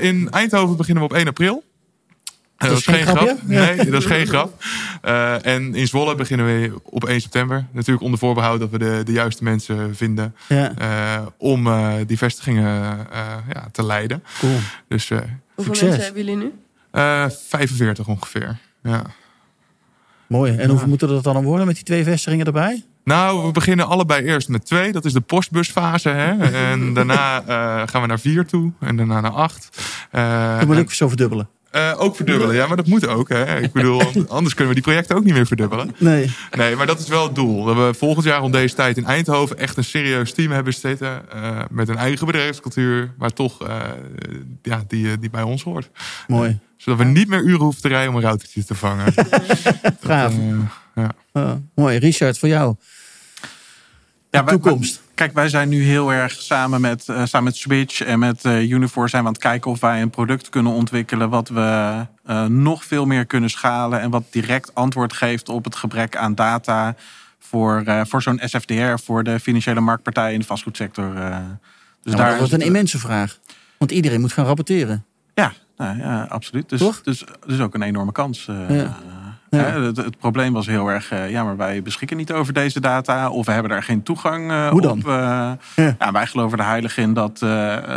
In Eindhoven beginnen we op 1 april. Dat is geen grapje? Nee, dat is geen grap. Eh, en in Zwolle beginnen we op 1 september. Natuurlijk onder voorbehoud dat we de, de juiste mensen vinden. Ja, eh, om eh, die vestigingen eh, ja, te leiden. cool. Dus eh, Hoeveel Succes. mensen hebben jullie nu? eh, 45 ongeveer. Ja. Mooi. En hoeveel moeten er dan worden met die twee vestigingen erbij? Nou, we beginnen allebei eerst met twee. Dat is de postbusfase. Hè? En daarna eh, gaan we naar vier toe. En daarna naar acht. Eh, Dat moet en- ik zo verdubbelen. Eh, ook verdubbelen. Ja, maar dat moet ook. Hè? Ik bedoel, anders kunnen we die projecten ook niet meer verdubbelen. Nee. Nee, maar dat is wel het doel. Dat we volgend jaar om deze tijd in Eindhoven echt een serieus team hebben zitten. eh, met een eigen bedrijfscultuur. Maar toch eh, ja, die, die bij ons hoort. Mooi. Zodat we niet meer uren hoeven te rijden om een routertje te vangen. Gaaf. Eh, ja. Mooi. Richard, voor jou. Ja, toekomst. Kijk, wij zijn nu heel erg samen met, eh, samen met Switch en met eh Unifor zijn we aan het kijken of wij een product kunnen ontwikkelen wat we eh, nog veel meer kunnen schalen en wat direct antwoord geeft op het gebrek aan data voor, voor zo'n SFDR, voor de financiële marktpartijen in de vastgoedsector. dus Ja, maar dat wordt een immense vraag. Want iedereen moet gaan rapporteren. Ja, nou, ja absoluut. Dus, Toch? Dus, dus ook een enorme kans. Ja. Ja. het, het probleem was heel erg, eh, ja, maar wij beschikken niet over deze data. Of we hebben daar geen toegang eh, Hoe dan? op. eh. Ja. ja, wij geloven er heilig in dat,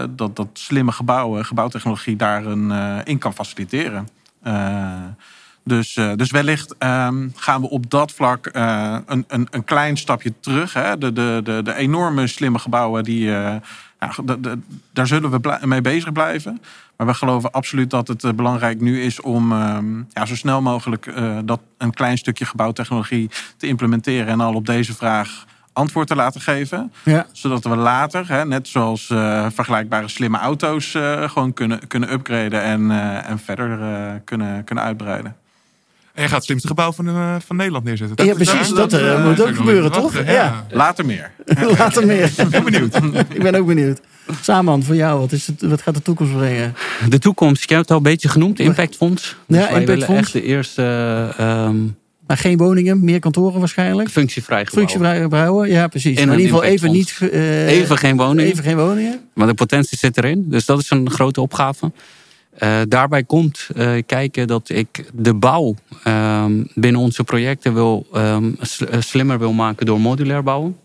dat, dat slimme gebouwen, gebouwtechnologie daar een, in kan faciliteren. Dus, dus wellicht ehm, gaan we op dat vlak een, een, een klein stapje terug. Hè? De, de, de, de enorme slimme gebouwen, die, daar zullen we mee bezig blijven. Maar we geloven absoluut dat het eh, belangrijk nu is om ehm, ja, zo snel mogelijk eh, dat een klein stukje gebouwtechnologie te implementeren. En al op deze vraag antwoord te laten geven. Ja. Zodat we later, hè, net zoals eh, vergelijkbare slimme auto's, gewoon kunnen, kunnen upgraden en, en verder kunnen, kunnen uitbreiden. En je gaat het slimste gebouw van, eh, van Nederland neerzetten. Ja, precies. Dat, moet ook ik gebeuren, toch? wachten. Ja. Later meer. Later meer. Heel benieuwd. Ik ben ook benieuwd. Saman, voor jou, wat, is het, wat gaat de toekomst brengen? De toekomst, ik heb het al een beetje genoemd, Impact Fonds. Dus Ja, wij Impact willen Fonds. echt de eerste eh, ehm, Maar geen woningen, meer kantoren waarschijnlijk. functievrij gebouw. Functievrij bouwen, ja precies. In Maar in ieder geval even impactfonds. niet... eh, Even geen woningen. Even geen woningen. Maar de potentie zit erin. Dus dat is een grote opgave. Eh, daarbij komt eh, kijken dat ik de bouw ehm, binnen onze projecten wil, ehm, eh, slimmer wil maken door modulair bouwen.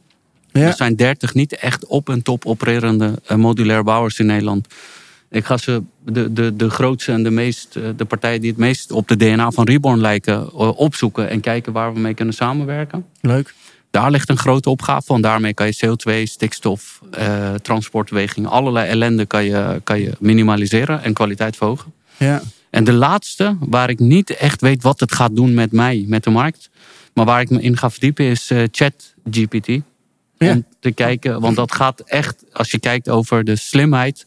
Ja. Er zijn 30 niet echt op en top opererende modulair bouwers in Nederland. Ik ga ze, de, de, de grootste en de, meest, de partijen die het meest op de DNA van Reborn lijken, opzoeken en kijken waar we mee kunnen samenwerken. Leuk. Daar ligt een grote opgave, want daarmee kan je CO2, stikstof, eh, transportweging, allerlei ellende kan je, kan je minimaliseren en kwaliteit verhogen. Ja. En de laatste, waar ik niet echt weet wat het gaat doen met mij, met de markt, maar waar ik me in ga verdiepen, is eh ChatGPT. Ja. Om te kijken, want dat gaat echt, als je kijkt over de slimheid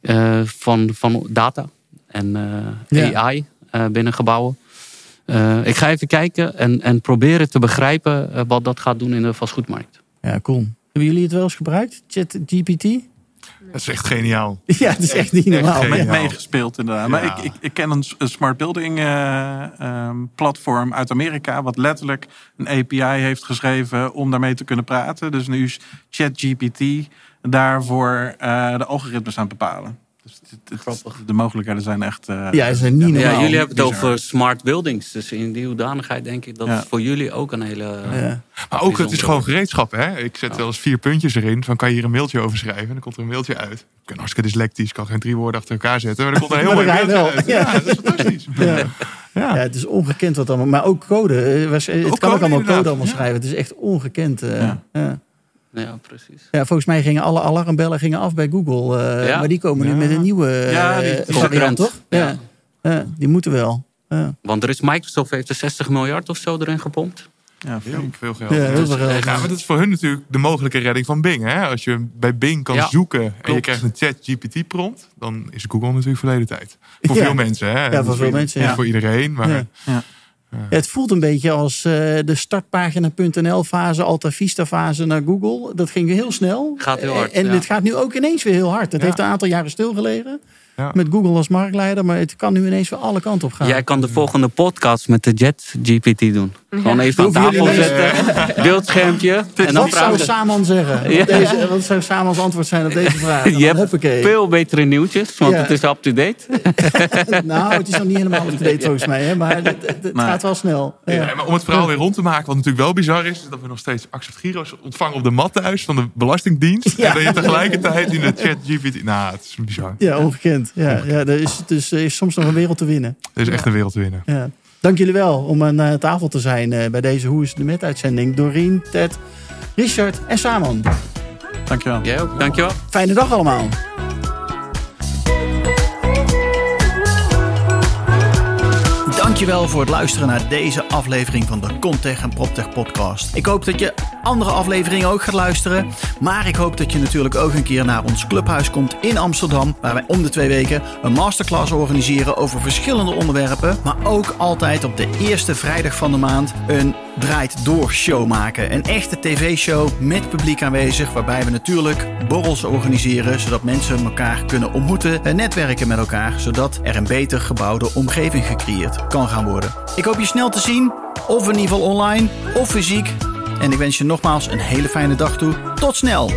eh, van, van data en eh, Ja. AI binnen gebouwen. Eh, ik ga even kijken en, en proberen te begrijpen eh, wat dat gaat doen in de vastgoedmarkt. ja, cool. Hebben jullie het wel eens gebruikt? ChatGPT? Dat is echt geniaal. Ja, dat is echt niet normaal. echt. Meegespeeld inderdaad. Maar ik, ik, ik ken een, smart building eh, ehm, platform uit Amerika... wat letterlijk een API heeft geschreven om daarmee te kunnen praten. Dus nu is ChatGPT daarvoor eh, de algoritmes aan het bepalen. Dus het- het- Grappig. de mogelijkheden zijn echt... eh, Ja, ze zijn niet normaal. Ja, jullie hebben het bizar. over smart buildings. Dus in die hoedanigheid denk ik dat Ja. het voor jullie ook een hele... Ja. Maar ook, het is gewoon gereedschap, hè? Ik zet wel eens vier puntjes erin. Van, kan je hier een mailtje over schrijven? En dan komt er een mailtje uit. Ik ben hartstikke dyslectisch. kan geen drie woorden achter elkaar zetten. Maar dan komt er een heel mooi mailtje uit. Ja, dat is fantastisch. Ja. Ja. Ja, het is ongekend wat allemaal. Maar ook code. eh, was- Het Ook kan ook allemaal inderdaad. code allemaal Ja. schrijven. Het is echt ongekend. eh, Ja. precies. Ja, volgens mij gingen alle alarmbellen gingen af bij Google. eh, Ja. Maar die komen nu met een nieuwe eh, Ja, die- variant, concurrent. toch? Ja. Ja. Ja, die moeten wel. Ja, Want er is Microsoft heeft er 60 miljard of zo erin gepompt. Ja, veel geld. Ja, heel veel geld. Ja, maar dat is voor hun natuurlijk de mogelijke redding van Bing. Hè? Als je bij Bing kan Ja, zoeken en je krijgt een chat GPT prompt, dan is Google natuurlijk verleden tijd. Voor Ja. veel mensen. Hè? Ja, voor Niet veel mensen, Niet ja. voor iedereen, maar Ja. Het voelt een beetje als eh, de startpagina.nl fase, Alta Vista fase naar Google. Dat ging heel snel. Gaat heel hard, En ja. dit gaat nu ook ineens weer heel hard. Het Ja. heeft een aantal jaren stilgelegen. Ja. Met Google als marktleider. Maar het kan nu ineens weer alle kanten op gaan. Jij kan de volgende podcast met de Jet GPT doen. Gewoon even aan tafel zetten, beeldschermpje. En dan wat zou vragen Saman zeggen? Ja. Deze, wat zou Samans antwoord zijn op deze vraag? Je dan hebt huppakee. veel betere nieuwtjes, want Ja. het is up-to-date. Nou, het is nog niet helemaal up-to-date volgens mij. Hè? Maar het, het- gaat wel snel. Ja. Ja, maar om het verhaal weer rond te maken, wat natuurlijk wel bizar is, is dat we nog steeds accept giro's ontvangen op de mat thuis van de Belastingdienst. Ja. En dat je tegelijkertijd in de chat GPT. Nou, het is bizar. Ja, ongekend. Ja, ja, er is, dus, er is soms nog een wereld te winnen. Er is echt een wereld te winnen. Ja. Dank jullie wel om aan eh, tafel te zijn eh, bij deze Hoe is het de Met uitzending. Doreen, Ted, Richard en Saman. Dankjewel. Jij ook, dankjewel. Fijne dag allemaal. Dankjewel voor het luisteren naar deze aflevering van de Contech en PropTech podcast. Ik hoop dat je andere afleveringen ook gaat luisteren. Maar ik hoop dat je natuurlijk ook een keer naar ons clubhuis komt in Amsterdam. Waar wij om de twee weken een masterclass organiseren over verschillende onderwerpen. Maar ook altijd op de eerste vrijdag van de maand een draait door show maken. Een echte tv-show met publiek aanwezig. Waarbij we natuurlijk borrels organiseren. Zodat mensen elkaar kunnen ontmoeten en netwerken met elkaar. Zodat er een beter gebouwde omgeving gecreëerd kan gaan worden. Ik hoop je snel te zien. Of in ieder geval online of fysiek. En ik wens je nogmaals een hele fijne dag toe. Tot snel!